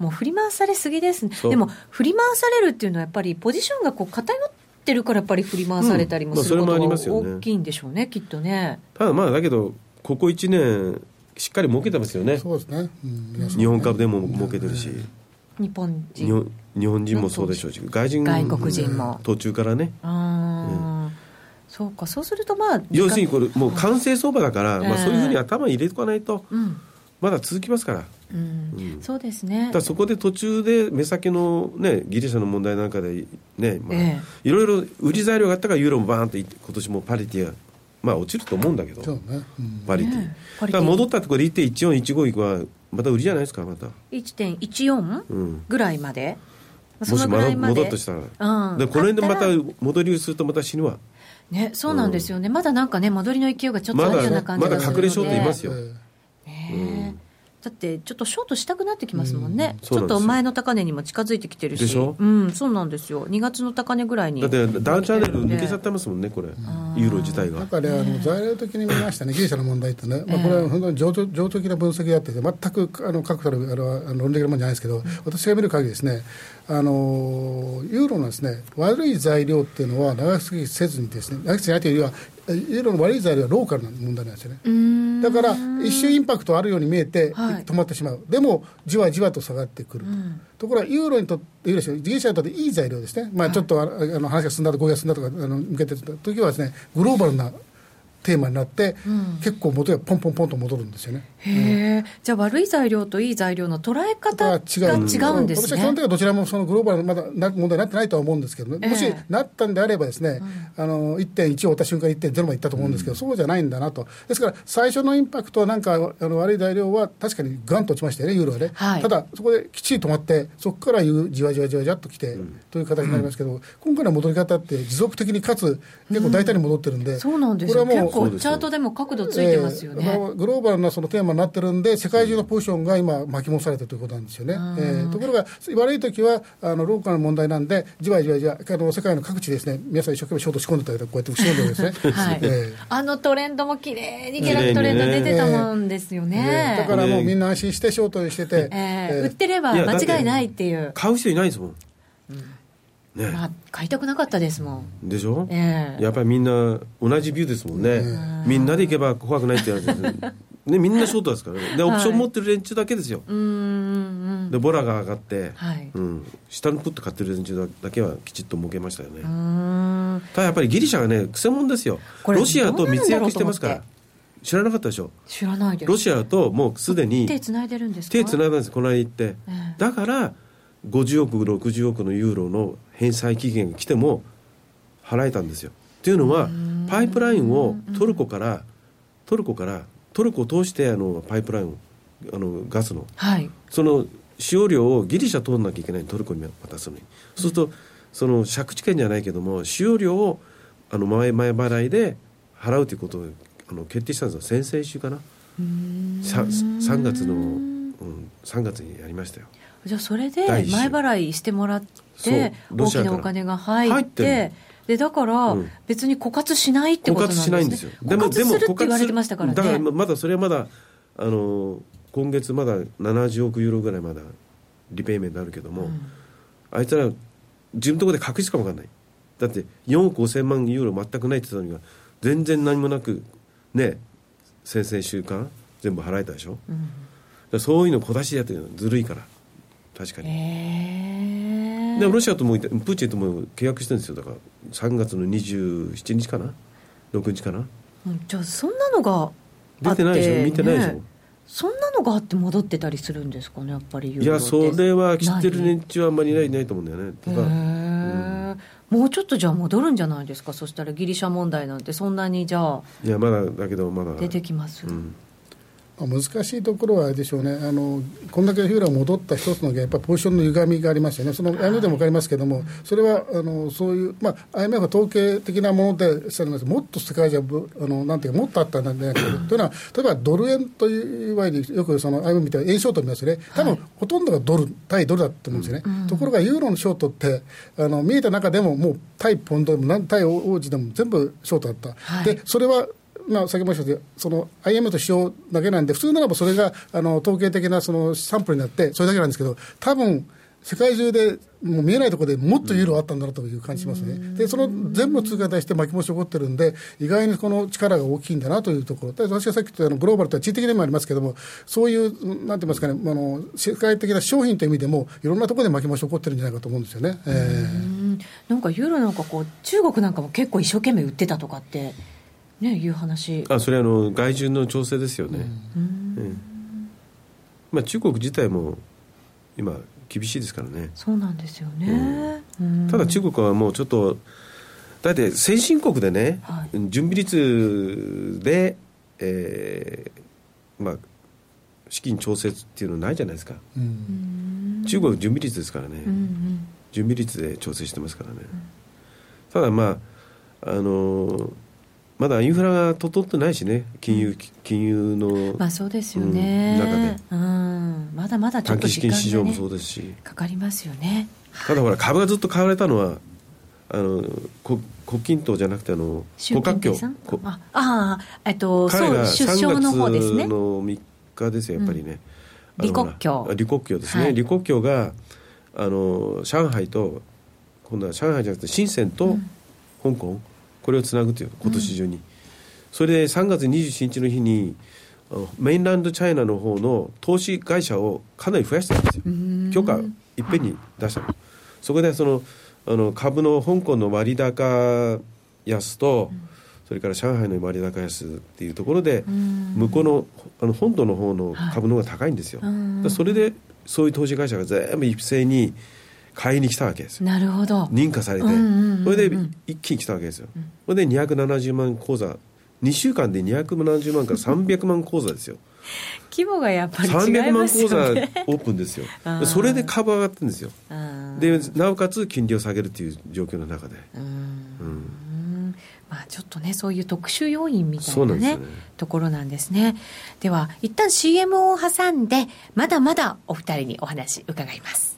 うん、もう振り回されすぎですね。でも振り回されるっていうのはやっぱりポジションがこう偏ってるからやっぱり振り回されたりもすることが大きいんでしょうね、きっとね。ただまあだけどここ1年しっかり儲けてますよね。そうですね、うん、日本株でも儲けてるし、うん日本人。日本人もそうでしょうし外人外国人も。途中からね。あ、そうかそうするとまあ要するにこれもう完成相場だから、まあ、そういうふうに頭に入れとかないと、まだ続きますから、うん。そうですね。だそこで途中で目先の、ね、ギリシャの問題なんかでね、まあいろいろ売り材料があったからユーロもバーンと今年もパリティがまあ落ちると思うんだけど、ね。うん、パリティ、ね、だから戻ったところで1.1415いくはまた売りじゃないですかまた。1.14、ぐらいまで。もしまだ戻っとしたら、うん、でこの辺でまた戻りするとまた死ぬわ。ねそうなんですよね、うん、まだなんかね戻りの勢いがちょっとあるような感じがするので。まだ隠れショートいますよ、ね、だってちょっとショートしたくなってきますもんね、うん、ちょっと前の高値にも近づいてきてるし、でしょ、うん、そうなんですよ、2月の高値ぐらいに。だってダウンチャンネル抜けちゃってますもんね、これ、ユーロ自体が。だから、ね、あの材料的に見ましたね、ギリシャの問題ってね、まあ、これは本当に情緒情緒的な分析であってて、全くあの確たるあの論理的なものじゃないですけど、私が見る限りですね、あのユーロのですね悪い材料っていうのは長すぎせずにですね長すぎないというよりはユーロの悪い材料はローカルな問題なんですよね。だから一瞬インパクトあるように見えて止まってしまう、はい、でもじわじわと下がってくる、うん、ところがユーロにとってユーロギリシャにとっていい材料ですね、まあ、ちょっとあの話が進んだと合意が進んだとかあの向けてた時はですねグローバルなテーマになって、うん、結構元がポンポンポンと戻るんですよね。へえ、うん、じゃあ悪い材料といい材料の捉え方が違うんですね。私は基本的にはどちらもそのグローバルまだな問題になってないとは思うんですけどね、もしなったんであればですね、うん、あの1.1を終わった瞬間1.0までいったと思うんですけど、そうじゃないんだなと。ですから最初のインパクトはなんかあの悪い材料は確かにガンと落ちましたよね、ユーロはね。はい、ただそこできっちり止まって、そこからじわじわじわじわっときて、という形になりますけど、今回の戻り方って持続的にかつ結構大胆に戻ってるんで、そうなんですよ。これはもう結構チャートでもも角度ついてますよね、えー、グローバルなそのテーマになってるんで、世界中のポジションが今、巻き戻されてるということなんですよね。えー、ところが、悪い時はあのローカルの問題なんで、じわじわじわあの世界の各地ですね、皆さん一生懸命ショート仕込んでたけど、こうやって仕込んでるんですね。はい。えー、あのトレンドもきれいに下落トレンド出てたもんですよね。ねだからもうみんな安心してショートにしてて、えー、売ってれば間違いないっていう。買う人いないですもんね、まあ、買いたくなかったですもん。でしょ、えー、やっぱりみんな同じビューですもんね、みんなで行けば怖くないってやつです ね、みんなショートですからね。でオプション持ってる連中だけですよ、はい、でボラが上がって、はい、うん、下のプッと買ってる連中だけはきちっと儲けましたよね。ただやっぱりギリシャがねくせ者ですよ。ロシアと密約してますから。知らなかったでしょ？知らないです。ロシアともうすでに手つないでるんですか？手つないだんですこの間行って、えー、だから50億60億のユーロの返済期限が来ても払えたんですよ。というのはパイプラインをトルコからトルコからトルコを通してあのパイプラインあのガスの、はい、その使用量をギリシャ通らなきゃいけないトルコに渡すのに、そうするとその借地権じゃないけども使用量をあの前前払いで払うということをあの決定したんですよ。先々週かな。3, 3月の、うん、3月にやりましたよ。じゃあそれで前払いしてもらって大きなお金が入ってでだから別に枯渇しないってことなんですね。枯渇しないんですよ。でもでも枯渇言われてましたからね。だからまだそれはまだあの今月まだ70億ユーロぐらいまだリペイメントあるけども、うん、あいつら自分のところで確実かも分かんない。だって4億5000万ユーロ全くないって言ったのが全然何もなくね先々週間全部払えたでしょ、うん、そういうの小出しでやってるの。ずるいから。確かに、えー、でもロシアともプーチンとも契約してるんですよ。だから3月の27日かな？6日かな、うん、じゃあそんなのが出てないでしょ？見てないでしょ、ね、そんなのがあって戻ってたりするんですかねやっぱりいやそれは知ってる連中はあんまりいないいないと思うんだよね。ただ、うん、もうちょっとじゃあ戻るんじゃないですかそしたらギリシャ問題なんてそんなにじゃあいやまだだけどまだ出てきます、うん難しいところはあれでしょうね、あのこんだけフィーラー戻った一つのやっぱポジションの歪みがありますよね、その IMF でも分かりますけれども、それはあのそういう、まあ、IMF は統計的なものでされます。もっと世界中あのなんていうか、もっとあったんじゃないかというのは、例えばドル円という、いわゆるよくその IMF みたいな円ショート見ますよね、多分、はい、ほとんどがドル対ドルだと思うんですよね、うん、ところがユーロのショートってあの見えた中でも、もう対ポンドでも対王子でも全部ショートだった。はい、でそれはまあ、先ほど申し上げたその IM と使用だけなんで、普通ならばそれがあの統計的なそのサンプルになって、それだけなんですけど、多分世界中でもう見えないところでもっとユーロあったんだなという感じしますね、でその全部の通貨に対して巻き戻し起こってるんで、意外にこの力が大きいんだなというところ、で私がさっき言ったあのグローバルとは地位的にもありますけれども、そういう、なんて言いますかね、あの世界的な商品という意味でも、いろんなところで巻き戻し起こってるんじゃないかと思うんですよね。えー、なんかユーロなんかこう、中国なんかも結構一生懸命売ってたとかって。ね、いう話。あそれはあの外需の調整ですよね、うん、まあ、中国自体も今厳しいですからね。そうなんですよね、うん、ただ中国はもうちょっとだって先進国でね、はい、準備率で、えー、まあ資金調節っていうのないじゃないですか、うん、中国準備率ですからね、うんうん、準備率で調整してますからね、ただまああのーまだインフラが整ってないしね、金融金融の、まあ、そうですよね、うん、中で、うん、まだまだちょっと時間が、ね、短期資金市場もそうですし、かかりますよね。ただほら、株がずっと買われたのは、あの国国金党じゃなくてあの国家協ああえっと彼が出生の方ですね。の3日ですよやっぱりね、うん、李克強。李克強ですね、はい、李克強があの上海と今度は上海じゃなくて深センと香港、これをつなぐという今年中に、うん、それで3月27日の日にメインランドチャイナの方の投資会社をかなり増やしたんですよ。許可いっぺんに出したの。そこでそのあの株の香港の割高安と、それから上海の割高安っていうところで、向こうのあの本土の方の株の方が高いんですよ、それでそういう投資会社が全部一斉に買いに来たわけですよ。なるほど。認可されて、それで一気に来たわけですよ、それで270万口座。2週間で270万から300万口座ですよ。規模がやっぱり違いますよね。300万口座オープンですよ。それで株上がってるんですよ。でなおかつ金利を下げるという状況の中で。うん。まあ、ちょっとねそういう特殊要因みたいなね、ね、ところなんですね。では一旦 CM を挟んでまだまだお二人にお話伺います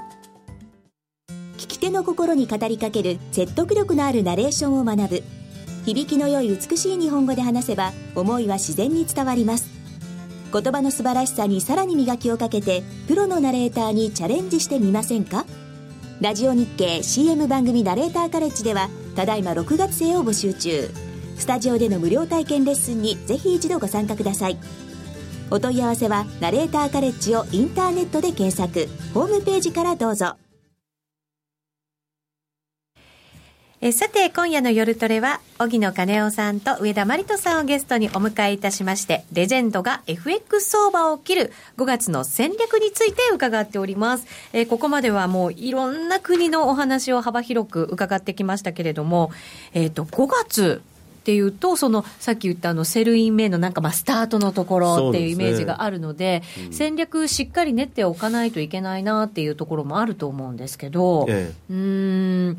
手の心に語りかける説得力のあるナレーションを学ぶ。響きの良い美しい日本語で話せば思いは自然に伝わります。言葉の素晴らしさにさらに磨きをかけてプロのナレーターにチャレンジしてみませんか？ラジオ日経 CM 番組ナレーターカレッジではただいま6月生を募集中。スタジオでの無料体験レッスンにぜひ一度ご参加ください。お問い合わせはナレーターカレッジをインターネットで検索。ホームページからどうぞ。えさて、今夜の夜トレは、荻野金夫さんと上田真理人さんをゲストにお迎えいたしまして、レジェンドが FX 相場を切る5月の戦略について伺っております。えここまではもういろんな国のお話を幅広く伺ってきましたけれども、えっ、ー、と、5月っていうと、そのさっき言ったあの Sell in May のなんかまあスタートのところっていうイメージがあるので、でねうん、戦略しっかり練っておかないといけないなっていうところもあると思うんですけど、ええ、うん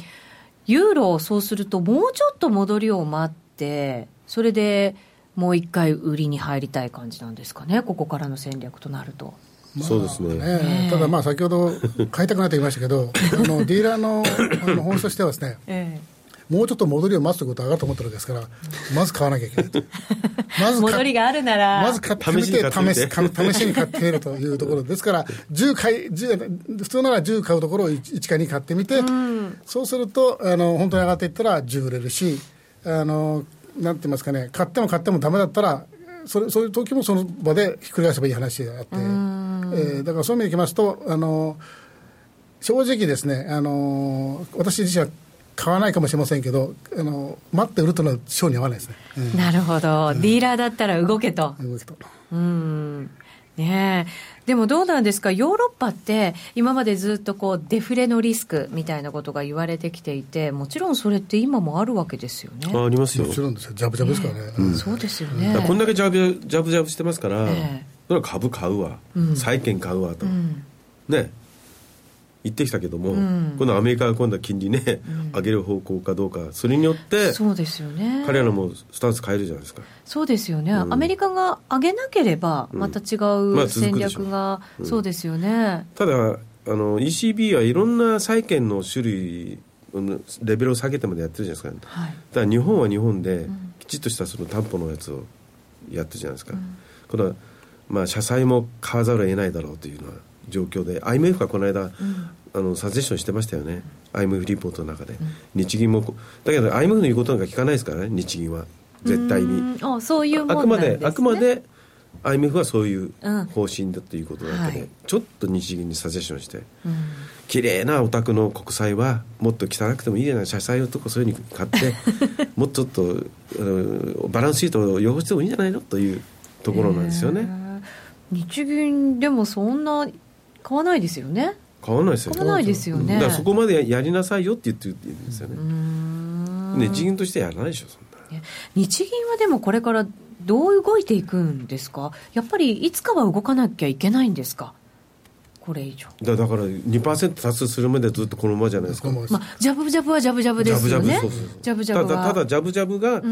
ユーロそうするともうちょっと戻りを待ってそれでもう一回売りに入りたい感じなんですかねここからの戦略となると。まあ、そうですね、ね、ただ、まあ、先ほど買いたくなって言いましたけど、あのディーラーのあの本質としてはですね、ええ、もうちょっと戻りを待つということはあると思ってるわけですから、まず買わなきゃいけないと。まず戻りがあるなら、まず買ってみて、試し試しに買ってみるというところですから、10買い10普通なら10買うところを 1, か2買ってみて、うん、そうするとあの、本当に上がっていったら10売れるし、あのなんて言いますかね、買っても買ってもだめだったら、それそういう時もその場でひっくり返せばいい話であって、えー、だからそういう意味でいきますと、あの正直ですね、あの私自身は買わないかもしれませんけど、あの待って売るというのは性に合わないですね、うん、なるほど、うん、ディーラーだったら動けと。動けと。うん。ねでもどうなんですか、ヨーロッパって、今までずっとこうデフレのリスクみたいなことが言われてきていて、もちろんそれって今もあるわけですよね。ありますよ。もちろんですよ、ジャブジャブですからね。ねうん、そうですよね。こんだけジャブジャブジャブしてますから、えー、それは株買うわ、債券買うわと。ね言ってきたけども、うん、今度アメリカが今度は金利ね、うん、上げる方向かどうかそれによってそうですよね。彼らもスタンス変えるじゃないですか。そうですよね、うん、アメリカが上げなければまた違う戦略が、まあ、そうですよね、ただあの ECB はいろんな債券の種類レベルを下げてまでやってるじゃないですか、はい、だから日本は日本できちっとしたその担保のやつをやってるじゃないですか、これはまあ社債も買わざるを得ないだろうというのは状況で IMF がこの間、うん、あのサジェッションしてましたよね、うん、IMF リポートの中で、うん、日銀もだけど IMF の言うことなんか聞かないですからね日銀は。絶対に。あそういうもん、ね、あくまであくまで IMF はそういう方針だということだったで、うんはい、ちょっと日銀にサジェッションして、うん、綺麗なお宅の国債はもっと汚くてもいいじゃない社債とかそういうふうに買って もっとちょっとバランスシートを汚してもいいんじゃないの？というところなんですよね。日銀でもそんな買わないですよね。買わないですよね。買わないですよね。だからそこまでやりなさいよって言ってるんですよね。ね、日銀としてやらないでしょ、そんな。日銀はでもこれからどう動いていくんですか、やっぱりいつかは動かなきゃいけないんですか、これ以上だだから2%達成するまでずっとこのままじゃないですか、まあ、ジャブジャブはジャブジャブですよね、ジャブジャブただ、ただジャブジャブが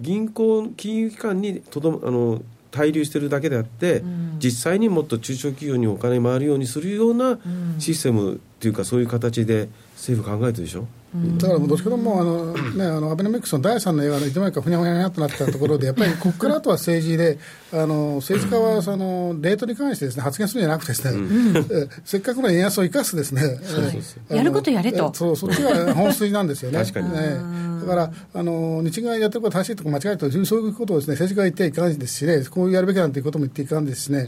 銀行、金融機関にとどあの滞留してるだけであって、うん、実際にもっと中小企業にお金回るようにするようなシステムっていうか、そういう形で政府考えてるでしょ？だからどっちかともあの、ね、あのアベノミクスの第3の映画のいつまでかふにゃふにゃふにゃとなったところで、やっぱりここからあとは政治で、あの政治家はそのレートに関してです、ね、発言するんじゃなくてですね、うん、せっかくの円安を生かすですね、やることやれと。そう、そっちが本筋なんですよね。確かに、ねだからあの日銀がやってること正しいとこ間違えるとそういうことをです、ね、政治家が言ってはいかんですしねこうやるべきなんていうことも言っていかんですしね、やっ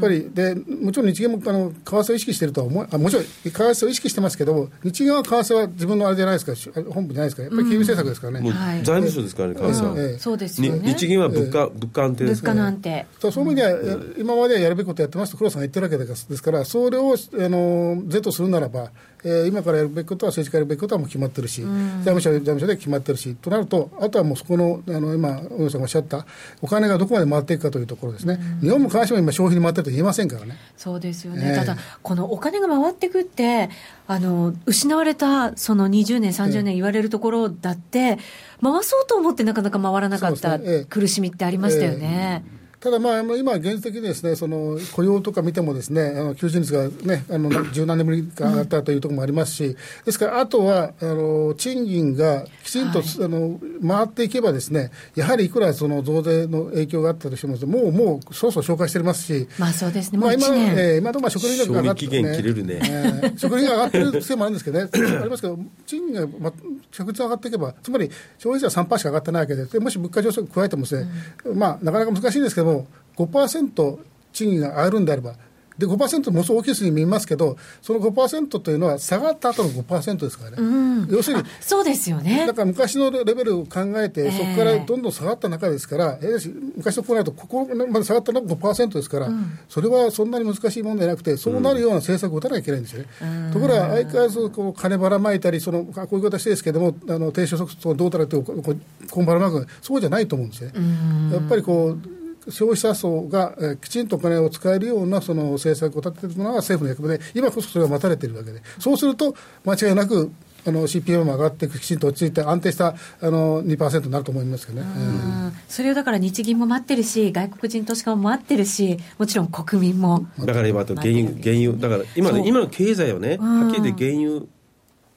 ぱりでもちろん日銀もあの為替を意識しているとは思あもちろん為替を意識してますけど日銀は為替は自分のあれじゃないですか？本部じゃないですか？やっぱり金融政策ですからね、財務省ですからね為替は、ええ、そうですよね。日銀は物価物価安定ですから、ね、物価安定。そうそういう意味では、今まではやるべきことやってますと黒田さんが言ってるわけですからそれをあの是とするならばえー、今からやるべきことは政治家やるべきことはもう決まってるし、うん、財務省財務省で決まってるしとなるとあとはもうそこのあの今小野さんがおっしゃったお金がどこまで回っていくかというところですね、うん、日本も必ずしも今消費に回ってると言えませんからね。そうですよね、えー、ただこのお金が回っていくってあの失われたその20年30年言われるところだって、回そうと思ってなかなか回らなかった苦しみってありましたよね。えーただ、まあ、今、現実的にですねその雇用とか見てもですねあの求人率が、ね、あの十何年ぶりか上がったというところもありますし、ですから、あとはあの賃金がきちんと、はい、あの回っていけばですねやはりいくらその増税の影響があったとしてももうもうそろそろ紹介してますし、まあそうですね、まあ、今えー、今のまあ食料費が上がって、ね、切れるね、えー、食料費が上がってるせいもあるんですけどねありますけど賃金が、まあ、着実に上がっていけばつまり消費税は3%しか上がってないわけででもし物価上昇を加えてもですね、うん、まあなかなか難しいんですけども5%賃金が上がるんであれば、で5%ものすごく大きい数に見えますけど、その5%というのは下がった後の5%ですからね、うん、要するに、そうですよね。だから昔のレベルを考えて、そこからどんどん下がった中ですから、えー、昔のこうなると、ここまで下がったのが5%ですから、うん、それはそんなに難しいものではなくて、そうなるような政策を打たなきゃいけないんですよね。うん、ところが、相変わらずこう金ばらまいたり、そのこういう言い方してですけれども、あの低所得層どうたらって、こうばらまく、そうじゃないと思うんですよね。やっぱりこう消費者層が、えー、きちんとお金を使えるようなその政策を立てているのが政府の役目で、今こそそれが待たれているわけで、そうすると、間違いなくあの CPM も上がってきちんと落ち着いて安定したあの2%になると思いますけどね、うん、それをだから日銀も待ってるし外国人投資家も待ってるしもちろん国民も。だから今と原油原油だから今ね今の経済をねはっきり言って原油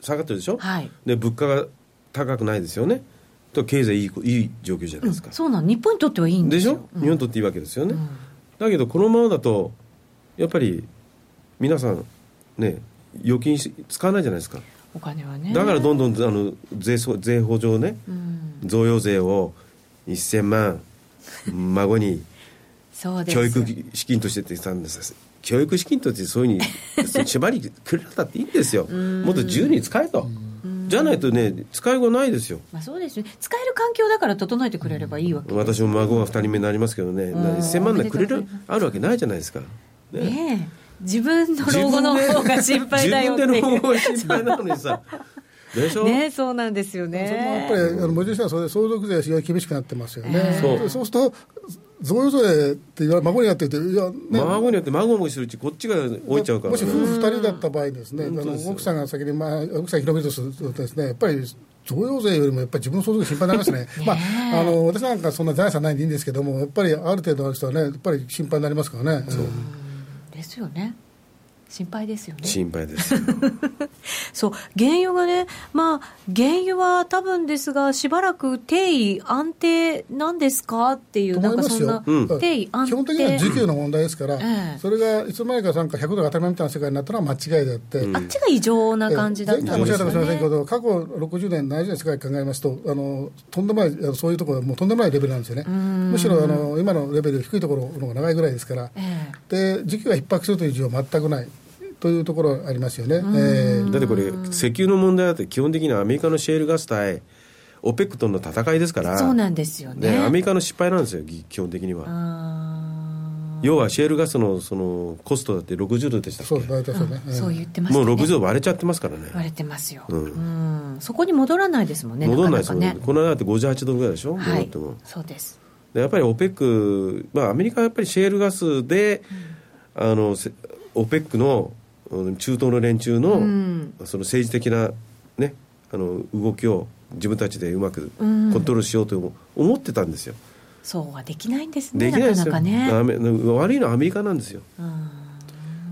下がってるでしょ、はい、で物価が高くないですよねと経済いいいい状況じゃないですか、うん、そうなん日本にとってはいいんですよ。でしょ、うん、日本にとっていいわけですよね、うん、だけどこのままだとやっぱり皆さんね預金使わないじゃないですか。お金はね。だからどんどんあの税税法上ね、贈与税を1000万孫に教育資金としてって言ったんです。教育資金としてそういうふうに 縛りくれたっていいんですよ。もっと自由に使えと。じゃないとね、使いようないですよ。まあそうですね。使える環境だから整えてくれればいいわけ、私も孫が2人目になりますけどね、1000万でくれる、あるわけないじゃないですか。ねね自分の老後の方が心配だよって自分で老後が心配なのにさ。でしょ？ねそうなんですよね。やっぱりあの文字はそれ相続税が厳しくなってますよね。そうそうすると贈与税って言わ孫にやってていや、ね、孫にやって孫もするうちこっちが置いちゃうから、もし夫婦2人だった場合ですね、あの奥さんが先に、まあ、奥さん広めるとするとですねやっぱり贈与税よりもやっぱり自分の相続心配になりますね。まあ、あの私なんかそんな財産ないんでいいんですけどもやっぱりある程度ある人はねやっぱり心配になりますからね。そう。ですよね心配ですよね。心配です そう。原油がねまあ原油は多分ですがしばらく定位安定なんですかっていうなんかそんな、定位安定。基本的には需給の問題ですから、えそれがいつの間にかなんか100度が当たり前みたいな世界になったのは間違いであって、あっちが異常な感じだったんですね、前回申し上げたかもしれませんけど過去60年70年世界考えますとあのとんでもないそういうところもうとんでもないレベルなんですよね。むしろあの今のレベル低いところの方が長いぐらいですから、えで需給が逼迫するという需要は全くないというところありますよね、えー、だってこれ、石油の問題だって、基本的にはアメリカのシェールガス対 OPEC との戦いですから、そうなんですよね。アメリカの失敗なんですよ、基本的には。要はシェールガスのそのコストだって60度でしたっけ？そう大体そうね、うん、そう言ってましね、もう60度割れちゃってますからね。割れてますよ、うん、うん、そこに戻らないですもんね戻らないですもんね。この間って58度ぐらいでしょ、はい、そうです。でやっぱり OPEC、まあ、アメリカはやっぱりシェールガスで、うん、あの OPEC の中東の連中の,、その政治的な、ね、あの動きを自分たちでうまくコントロールしようと思ってたんですよ。そうはできないんですね。できないですよ。なかなかね、悪いのはアメリカなんですよ。うん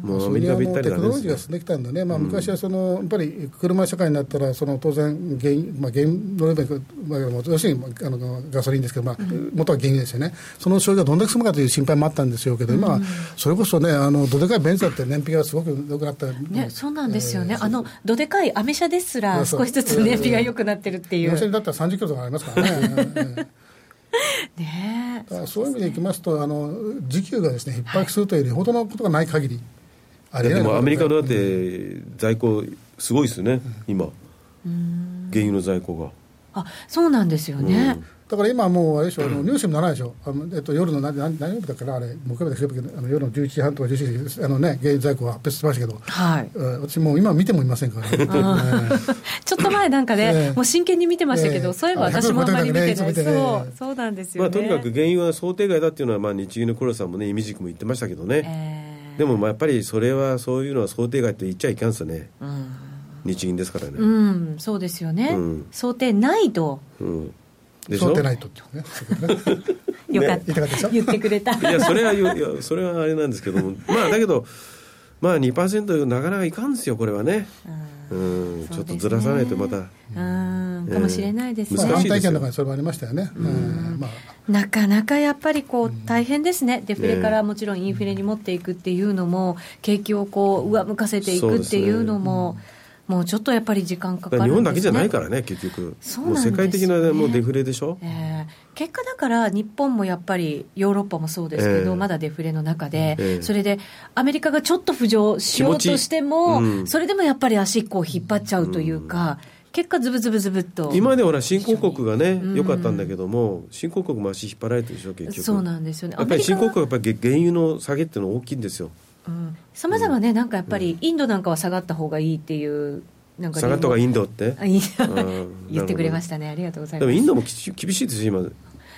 もうアメリカびったりテクノロジーが進んできたんでね、まあ、昔はその、やっぱり車社会になったら、その当然原、まあ、原のレベル、まあ、要するにあのガソリンですけど、まあ、元は原油ですよね、その消費がどんだけ進むかという心配もあったんですよけど、今はそれこそね、あのどでかいベンツだって燃費がすごく良くなった、ね、そうなんですよね、えー、あのどでかいアメ車ですら、少しずつ燃費が良くなってるっていう。アメ車だったら30キロとかありますからね。ねそういう意味でいきますと、あの時給がです、ね、逼迫するというよりほどのことがない限り、あでもアメリカだって在庫すごいですよね、今。原油の在庫が。あそうなんですよね、だから今もうあれでしょ、あの ニュースにもならないでしょ、あのえっと、夜の何何何曜日だからあれ、木曜日だけど、あの夜の11時半とか11時あのね、原油在庫は発表してましたけど、はい、私もう今見てもいませんから、ね、ちょっと前なんかね、もう真剣に見てましたけど、そういえば私もあんまり見てない、そうそうなんですよ、まあ、とにかく原油は想定外だっていうのは、まあ、日銀の黒田さんもね、意味軸も言ってましたけどね。えーでもまあやっぱりそれはそういうのは想定外って言っちゃいかんすね、うん、日銀ですからね、うん、そうですよね、うん、想定ないと、うん、でしょ？想定ないとってね。よかった、ね、言ってくれた。いやそれはいやそれはあれなんですけども。まあだけどまあ2%なかなかいかんですよこれはね、うん、ね、ちょっとずらさないとまた。うんかもしれないですね、難しいですよ、まあ、それもありましたよね、なかなかやっぱりこう大変ですね、デフレからもちろんインフレに持っていくっていうのも、景気をこう上向かせていくっていうのも。もうちょっとやっぱり時間かかる、ね、日本だけじゃないからね、結局、そう世界的なもうデフレでしょ、えー、結果だから、日本もやっぱりヨーロッパもそうですけど、えー、まだデフレの中で、えー、それでアメリカがちょっと浮上しようとしても、うん、それでもやっぱり足こう引っ張っちゃうというか。うん結果、ずぶずぶずぶっと。今までほら、新興国がね、良かったんだけども、新興国も足引っ張られてるでしょ、結局。そうなんですよね。やっぱり新興国はやっぱり原油の下げっていうのは大きいんですよ。さまざまね、なんかやっぱり、インドなんかは下がった方がいいっていう。なんか下がった方がインドって？言ってくれましたね、ありがとうございます。でもインドも厳しいです今。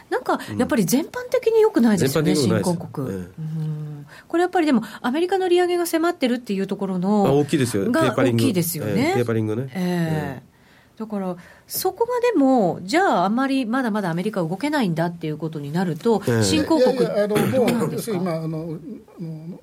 なんかやっぱり全般的によくないですよね、新興国。うん。これやっぱりでも、アメリカの利上げが迫ってるっていうところの、大きいですよ、が大きいですよね。テーパリングね。えーだからそこがでも、じゃあ、あんまりまだまだアメリカ動けないんだっていうことになると、新興国、あのもう、今、あの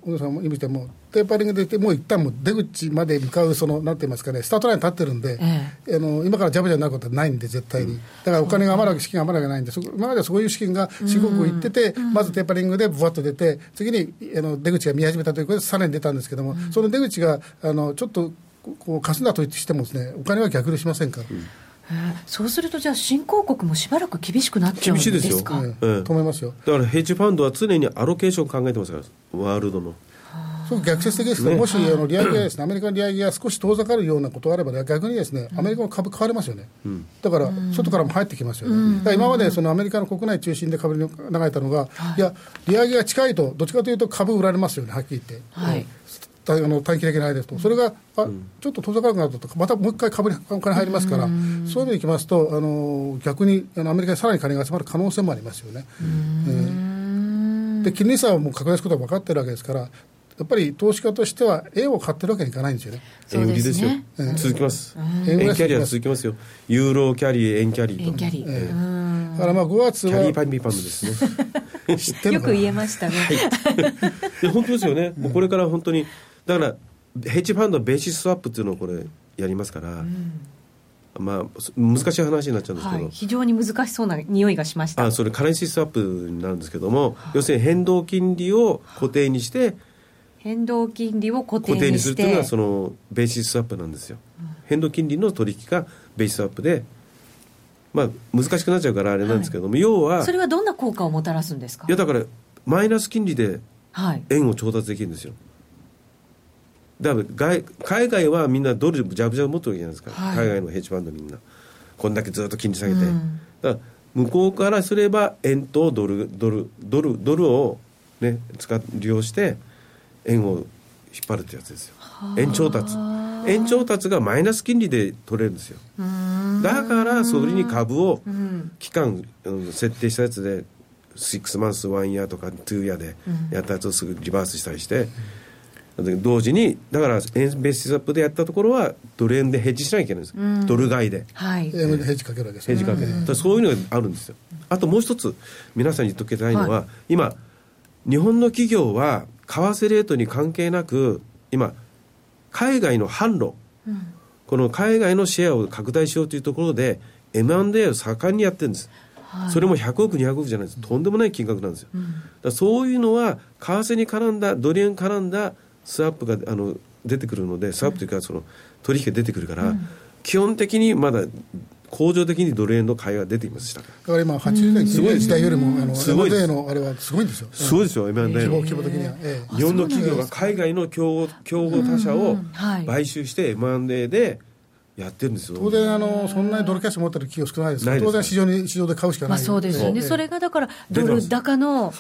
小野さんも言いましたもテーパリングでもう一旦もう出口まで向かう、そのなんて言いますかね、スタートライン立ってるんで、ええ、あの今からジャブジャブになることはないんで、絶対に、だからお金が余るわけ、資金が余るわけないんで、そ今まではそういう資金が新興国行ってて、まずテーパリングでぶわっと出て、次にあの出口が見始めたということで、さらに出たんですけども、その出口があのちょっとこうかすんだとしてもです、ね、お金は逆流しませんから。うん。そうすると、じゃあ、新興国もしばらく厳しくなっちゃうんですか？厳しいですよ、ええ、と思いますよ。だからヘッジファンドは常にアロケーション考えてますから、ワールドの。そう逆説的ですけど、ね、もしあの利上げがですね、アメリカの利上げが少し遠ざかるようなことがあれば、ね、逆にですね、アメリカの株買われますよね、うん、だから外からも入ってきますよね、うん、今までそのアメリカの国内中心で株に流れたのが、い。や、利上げが近いと、どっちかというと株売られますよね、はっきり言って。はいあの短期的な間ですと、それがあ、うん、ちょっと遠ざかるなと、またもう一回株にお金入りますから、そういう意味でいきますと、あの逆にあのアメリカにさらに金が集まる可能性もありますよね。えー、で金利差はもう拡大することは分かってるわけですから、やっぱり投資家としては、円を買ってるわけにいかないんですよね。円売りですよ、えー、続きます、円キャリーは続きますよ、ユーロキャリー、円キャリーと。円キャリー、えー、だからまあ5月は。きゃりーぱみゅぱみゅですね。よく言えましたね。はい、本当ですよね、もうこれから本当にだからヘッジファンドベーシススワップっていうのをこれやりますから、まあ難しい話になっちゃうんですけど、はい、非常に難しそうな匂いがしました。あそれカレンシースワップになるんですけども、要するに変動金利を固定にして変動金利を固定に固定にするっていうのはそのベーシススワップなんですよ、変動金利の取引がベーシススワップでまあ難しくなっちゃうからあれなんですけども、要はそれはどんな効果をもたらすんですか？いやだからマイナス金利ではい。円を調達できるんですよだから外海外はみんなドルジャブジャブ持ってるわけじゃないですか、はい。海外のヘッジファンドみんな。こんだけずっと金利下げて、うん。だから向こうからすれば円とドルドルドルドルを、ね、使っ利用して円を引っ張るってやつですよ。円調達。円調達がマイナス金利で取れるんですよ。だからそれに株をうん。期間うん設定したやつで6マンス1イヤーとか2イヤーでやったやつをすぐリバースしたりして、同時にだから円ベースアップでやったところはドル円でヘッジしなきゃいけないんです、うん。ドル買いで。はい。円でヘッジかけるわけですよヘッジかけて、だからそういうのがあるんですよ。あともう一つ皆さんに言っときたいのは、は今日本の企業は為替レートに関係なく今海外の販路。うん。この海外のシェアを拡大しようというところで M&A を盛んにやってるんです、はい。それも100億200億じゃないです。とんでもない金額なんですよ、だそういうのは為替に絡んだドル円絡んだスワップがあの出てくるのでスワップというかその取引が出てくるから、基本的にまだ恒常的にドル円の買いが出ていましたからだから今80年すごいです時代よりもあのすごいです。M&A のあれはすごいんですよ。すごいですよ M&A 規模の規模的には、ええ。日本の企業が海外の競合競合他社を買収して M&A でやってるんですよ。当然あのそんなにドルキャッシュ持ってる企業少ないですからないです。当然市場に市場で買うしかないまあそうですよね、ええそれがだからドル高の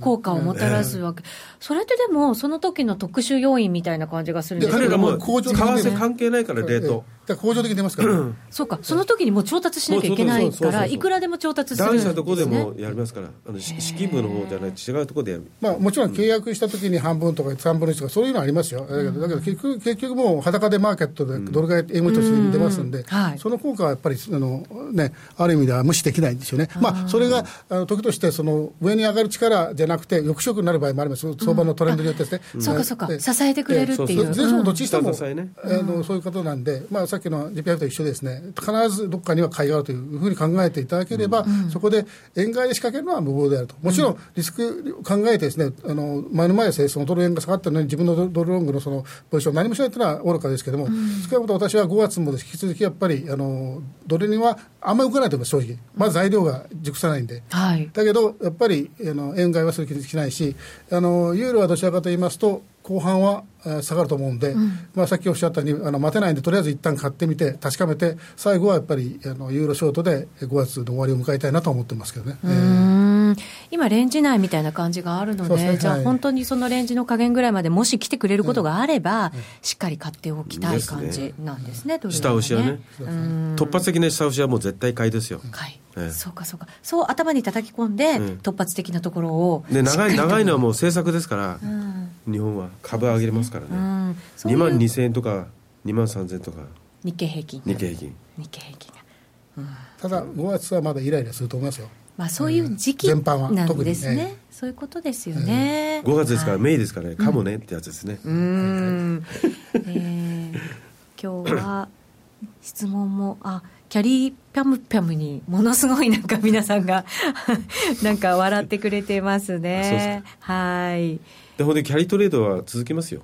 効果をもたらすわけ、それってでも、その時の特殊要因みたいな感じがするんですけど。彼らも為替関係ないからレート、ええだ工場的に出ますから、そうか、その時にもう調達しなきゃいけないから、そうそうそうそういくらでも調達する。んです、ね、男子のところでもやりますから。あのし式部の方じゃない違うところでやる。まあ、もちろん契約した時に半分とか3分の1とかそういうのはありますよ、だけどだけど結局結局もう裸でマーケットでドル買い円売りとして出ますんで、はい。その効果はやっぱりあの、ね、ある意味では無視できないんですよね、まあ、それがあの時としてその上に上がる力じゃなくて抑止力になる場合もあります。相場のトレンドによってですね、そうかそうか。ええ支えてくれるっていう。ええ前走もどっちにしても、うん下支えねあのそういうことなんで、まあ、さっきの GPF と一緒ですね、必ずどっかには買いがあるというふうに考えていただければ、そこで円買いで仕掛けるのは無謀であると、もちろんリスク考えてですね、あの前の前ですね、そのドル円が下がったのに、自分のドドルロングのそのポジション、何もしないというのは愚かですけれども、少なくとも私は5月も引き続きやっぱり、あのドル円はあんまり動かないと思います、正直、まず材料が熟さないんで。はい、だけど、やっぱりあの円買いはする気しないしあの、ユーロはどちらかと言いますと、後半はえー下がると思うんで、まあ、さっきおっしゃったようにあの待てないんで、とりあえず一旦買ってみて、確かめて、最後はやっぱりあのユーロショートで5月の終わりを迎えたいなと思ってますけどね。今、レンジ内みたいな感じがあるので、ですね。じゃあ、はい本当にそのレンジの加減ぐらいまで、もし来てくれることがあれば、しっかり買っておきたい感じなんですね、ドル円下押しはね。うん。突発的な下押しはもう絶対買いですよ。はい。ええ。そうかそうか、そう頭に叩き込んで、ん。突発的なところを。で長い長いのはもう政策ですから、うん。日本は株上げれますからうね、ん。そういう。2万2000円とか2万3000円とか。日経平均。日経平均。日経平均が。ただ、5月はまだイライラすると思いますよ。まあそういう時期全般はなん特にですね、ね。そういうことですよね、5月ですから、はい。メイですからね。かもねってやつですね、うーん、えー今日は質問もあキャリーピャムピャムにものすごいなんか皆さんが なんか笑ってくれてますね。はい。でほんでキャリートレードは続きますよ。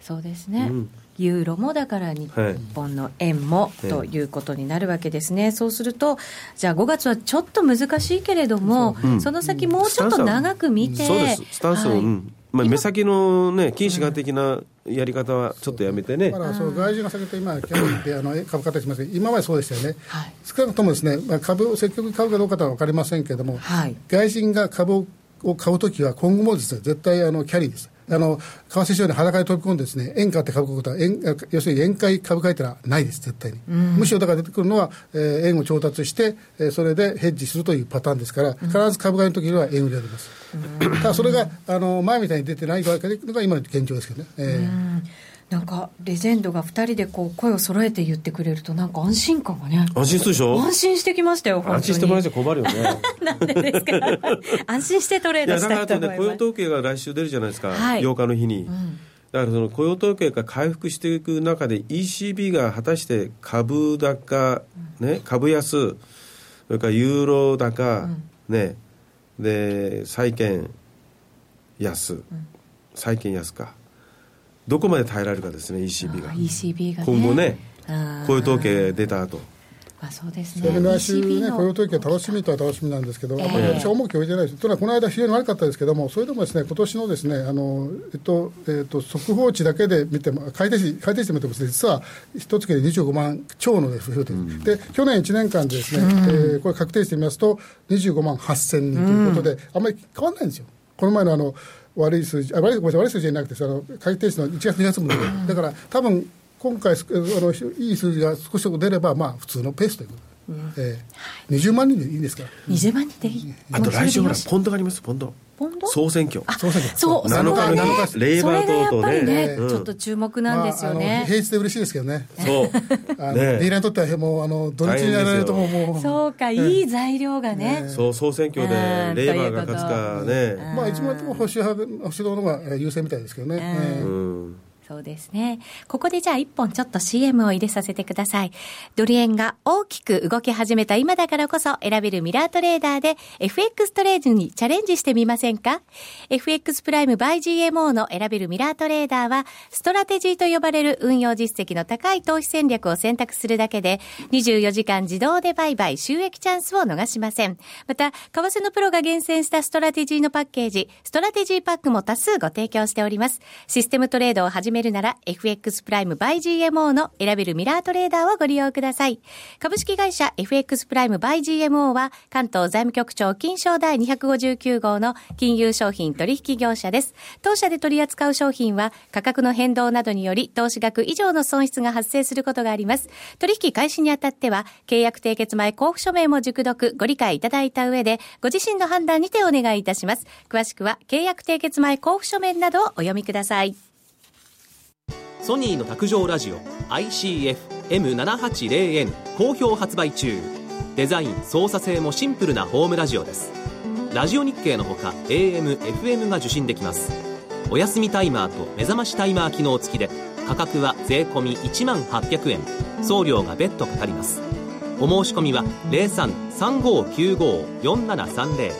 そうですね、うんユーロもだから日はい本の円もええということになるわけですね、そうすると、じゃあ5月はちょっと難しいけれども、うん。その先もうちょっと長く見て、そうです。スタンスを、はい。うん。まあ、目先のね近視眼的なやり方はちょっとやめてね、だからその外需が下げて今、キャリーってあの株価ってしますけど、今までそうでしたよね、はい。少なくともですね、まあ、株を積極買うかどうかとは分かりませんけれども、はい。外人が株を買うときは、今後もですね絶対あのキャリーです。あの為替市場に裸で飛び込んでですね円買って株買うことは円要するに円買い株買いというのはないです絶対に、むしろだから出てくるのは、えー円を調達して、えーそれでヘッジするというパターンですから、必ず株買いの時には円売りが出ます、ただそれがあの前みたいに出てないわのが今の現状ですけどね、えーなんかレジェンドが2人でこう声を揃えて言ってくれると、なんか安心感がね、安心するでしょ？安心してきましたよ。安心してもらえちゃ困るよね。なんでですか？安心してトレーいやだドしたからあとね雇用いと思います。統計が来週出るじゃないですか、はい。8日の日に、だからその雇用統計が回復していく中で ECB が果たして株高、ね、株安それからユーロ高、ねで債券安、債券安かどこまで耐えられるかですね ECB が。ECB が、ね、今後ね雇用統計出た後。あそうですね。来週ね、雇用統計楽しみとは楽しみなんですけど、えー、私は重きを置いてないです。というのは、この間非常に悪かったですけども、それでもですね、今年のですね、あの、えっと、えっと、速報値だけで見ても、改定値、改定値で見ても、実は、一月で25万超の増えてる、うん、で、去年1年間でですね、うん、えー、これ確定してみますと、25万8000人ということで、うん、あんまり変わらないんですよ。この前のあの、悪い数字、あ悪い悪い数字じゃなくて、その改定値の1月、2月分だから、多分今回あの、いい数字が少し出れば、まあ、普通のペースということ。えー、20万人でいいんですか？20万人でいい。あと来週ほらポンドがありますポンドポンド？総選挙。総選挙。そう7日の7日レーバー党とね。ね、うん、ちょっと注目なんですよね、まあ、平日で嬉しいですけどね。そう。あの、ね、ディーラーにとってはもうあの土日にやられるともう。そうか、いい材料がね、そう総選挙でレーバーが勝つかね。まあ一番保守派保守党の方が優勢みたいですけどね、うんそうですね。ここでじゃあ一本ちょっと CM を入れさせてください。ドル円が大きく動き始めた今だからこそ選べるミラートレーダーで FX トレードにチャレンジしてみませんか ?FX プライム by GMO の選べるミラートレーダーはストラテジーと呼ばれる運用実績の高い投資戦略を選択するだけで24時間自動で売買収益チャンスを逃しません。また、為替のプロが厳選したストラテジーのパッケージ、ストラテジーパックも多数ご提供しております。システムトレードをはじめるなら FX プライム by GMO の選べるミラートレーダーをご利用ください。株式会社 FX プライム by GMO は関東財務局長金賞第259号の金融商品取引業者です。当社で取り扱う商品は価格の変動などにより投資額以上の損失が発生することがあります。取引開始にあたっては契約締結前交付書面も熟読ご理解いただいた上でご自身の判断にてお願いいたします。詳しくは契約締結前交付書面などをお読みください。ソニーの卓上ラジオ ICF-M780N 好評発売中。デザイン操作性もシンプルなホームラジオです。ラジオ日経のほか AM、FM が受信できます。お休みタイマーと目覚ましタイマー機能付きで価格は税込1万800円。送料が別途かかります。お申し込みは0335954730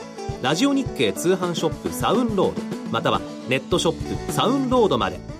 ラジオ日経通販ショップサウンロードまたはネットショップサウンロードまで。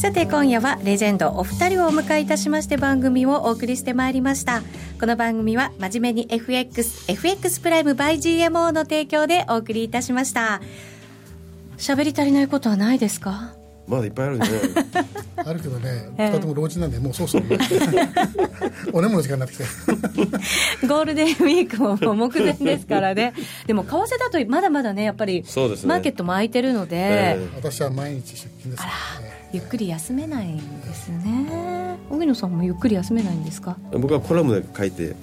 さて今夜はレジェンドお二人をお迎えいたしまして番組をお送りしてまいりました。この番組は真面目に FXFX プライム by GMO の提供でお送りいたしました。喋り足りないことはないですか？まだいっぱいあるね。あるけどね二人とも老人なんでもうそうそうお眠の時間になってきてゴールデンウィークももう目前ですからね。でも為替だとまだまだねやっぱり、ね、マーケットも空いてるので、えー、私は毎日出勤ですからねゆっくり休めないんですね。荻野さんもゆっくり休めないんですか？僕はコラムで書いて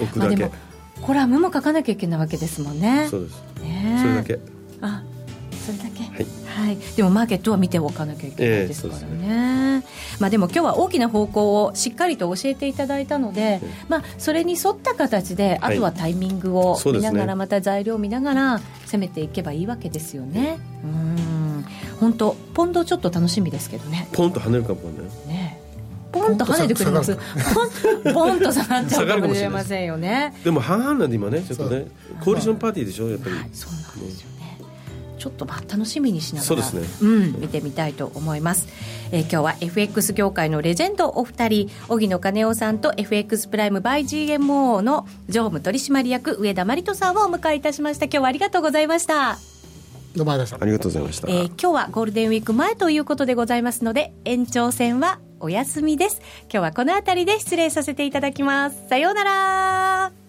おくだけ、まあ、コラムも書かなきゃいけないわけですもんね。そうです、ね、それだけ。あそれだけはい、はい、でもマーケットは見ておかなきゃいけないですからね。えー、ねまあ、でも今日は大きな方向をしっかりと教えていただいたので、まあ、それに沿った形であとはタイミングを見ながら、また材料を見ながら攻めていけばいいわけですよね。うん。本当ポンドちょっと楽しみですけどね。ポンと跳ねるかもね。ね。ポンと跳ねてくれます。ポンポンと下がっちゃうかもしれませんよね。でも半々なんで今ねちょっとねコーディションパーティーでしょやっぱり、はい、そうなんですよ。ねちょっとまあ楽しみにしながらね、うん、見てみたいと思います、えー、今日は FX 業界のレジェンドお二人荻野金夫さんと FX プライム by GMO の常務取締役上田真理人さんをお迎えいたしました今日はありがとうございましたどうもありがとうございました。えー、今日はゴールデンウィーク前ということでございますので、延長戦はお休みです。今日はこの辺りで失礼させていただきます。さようなら。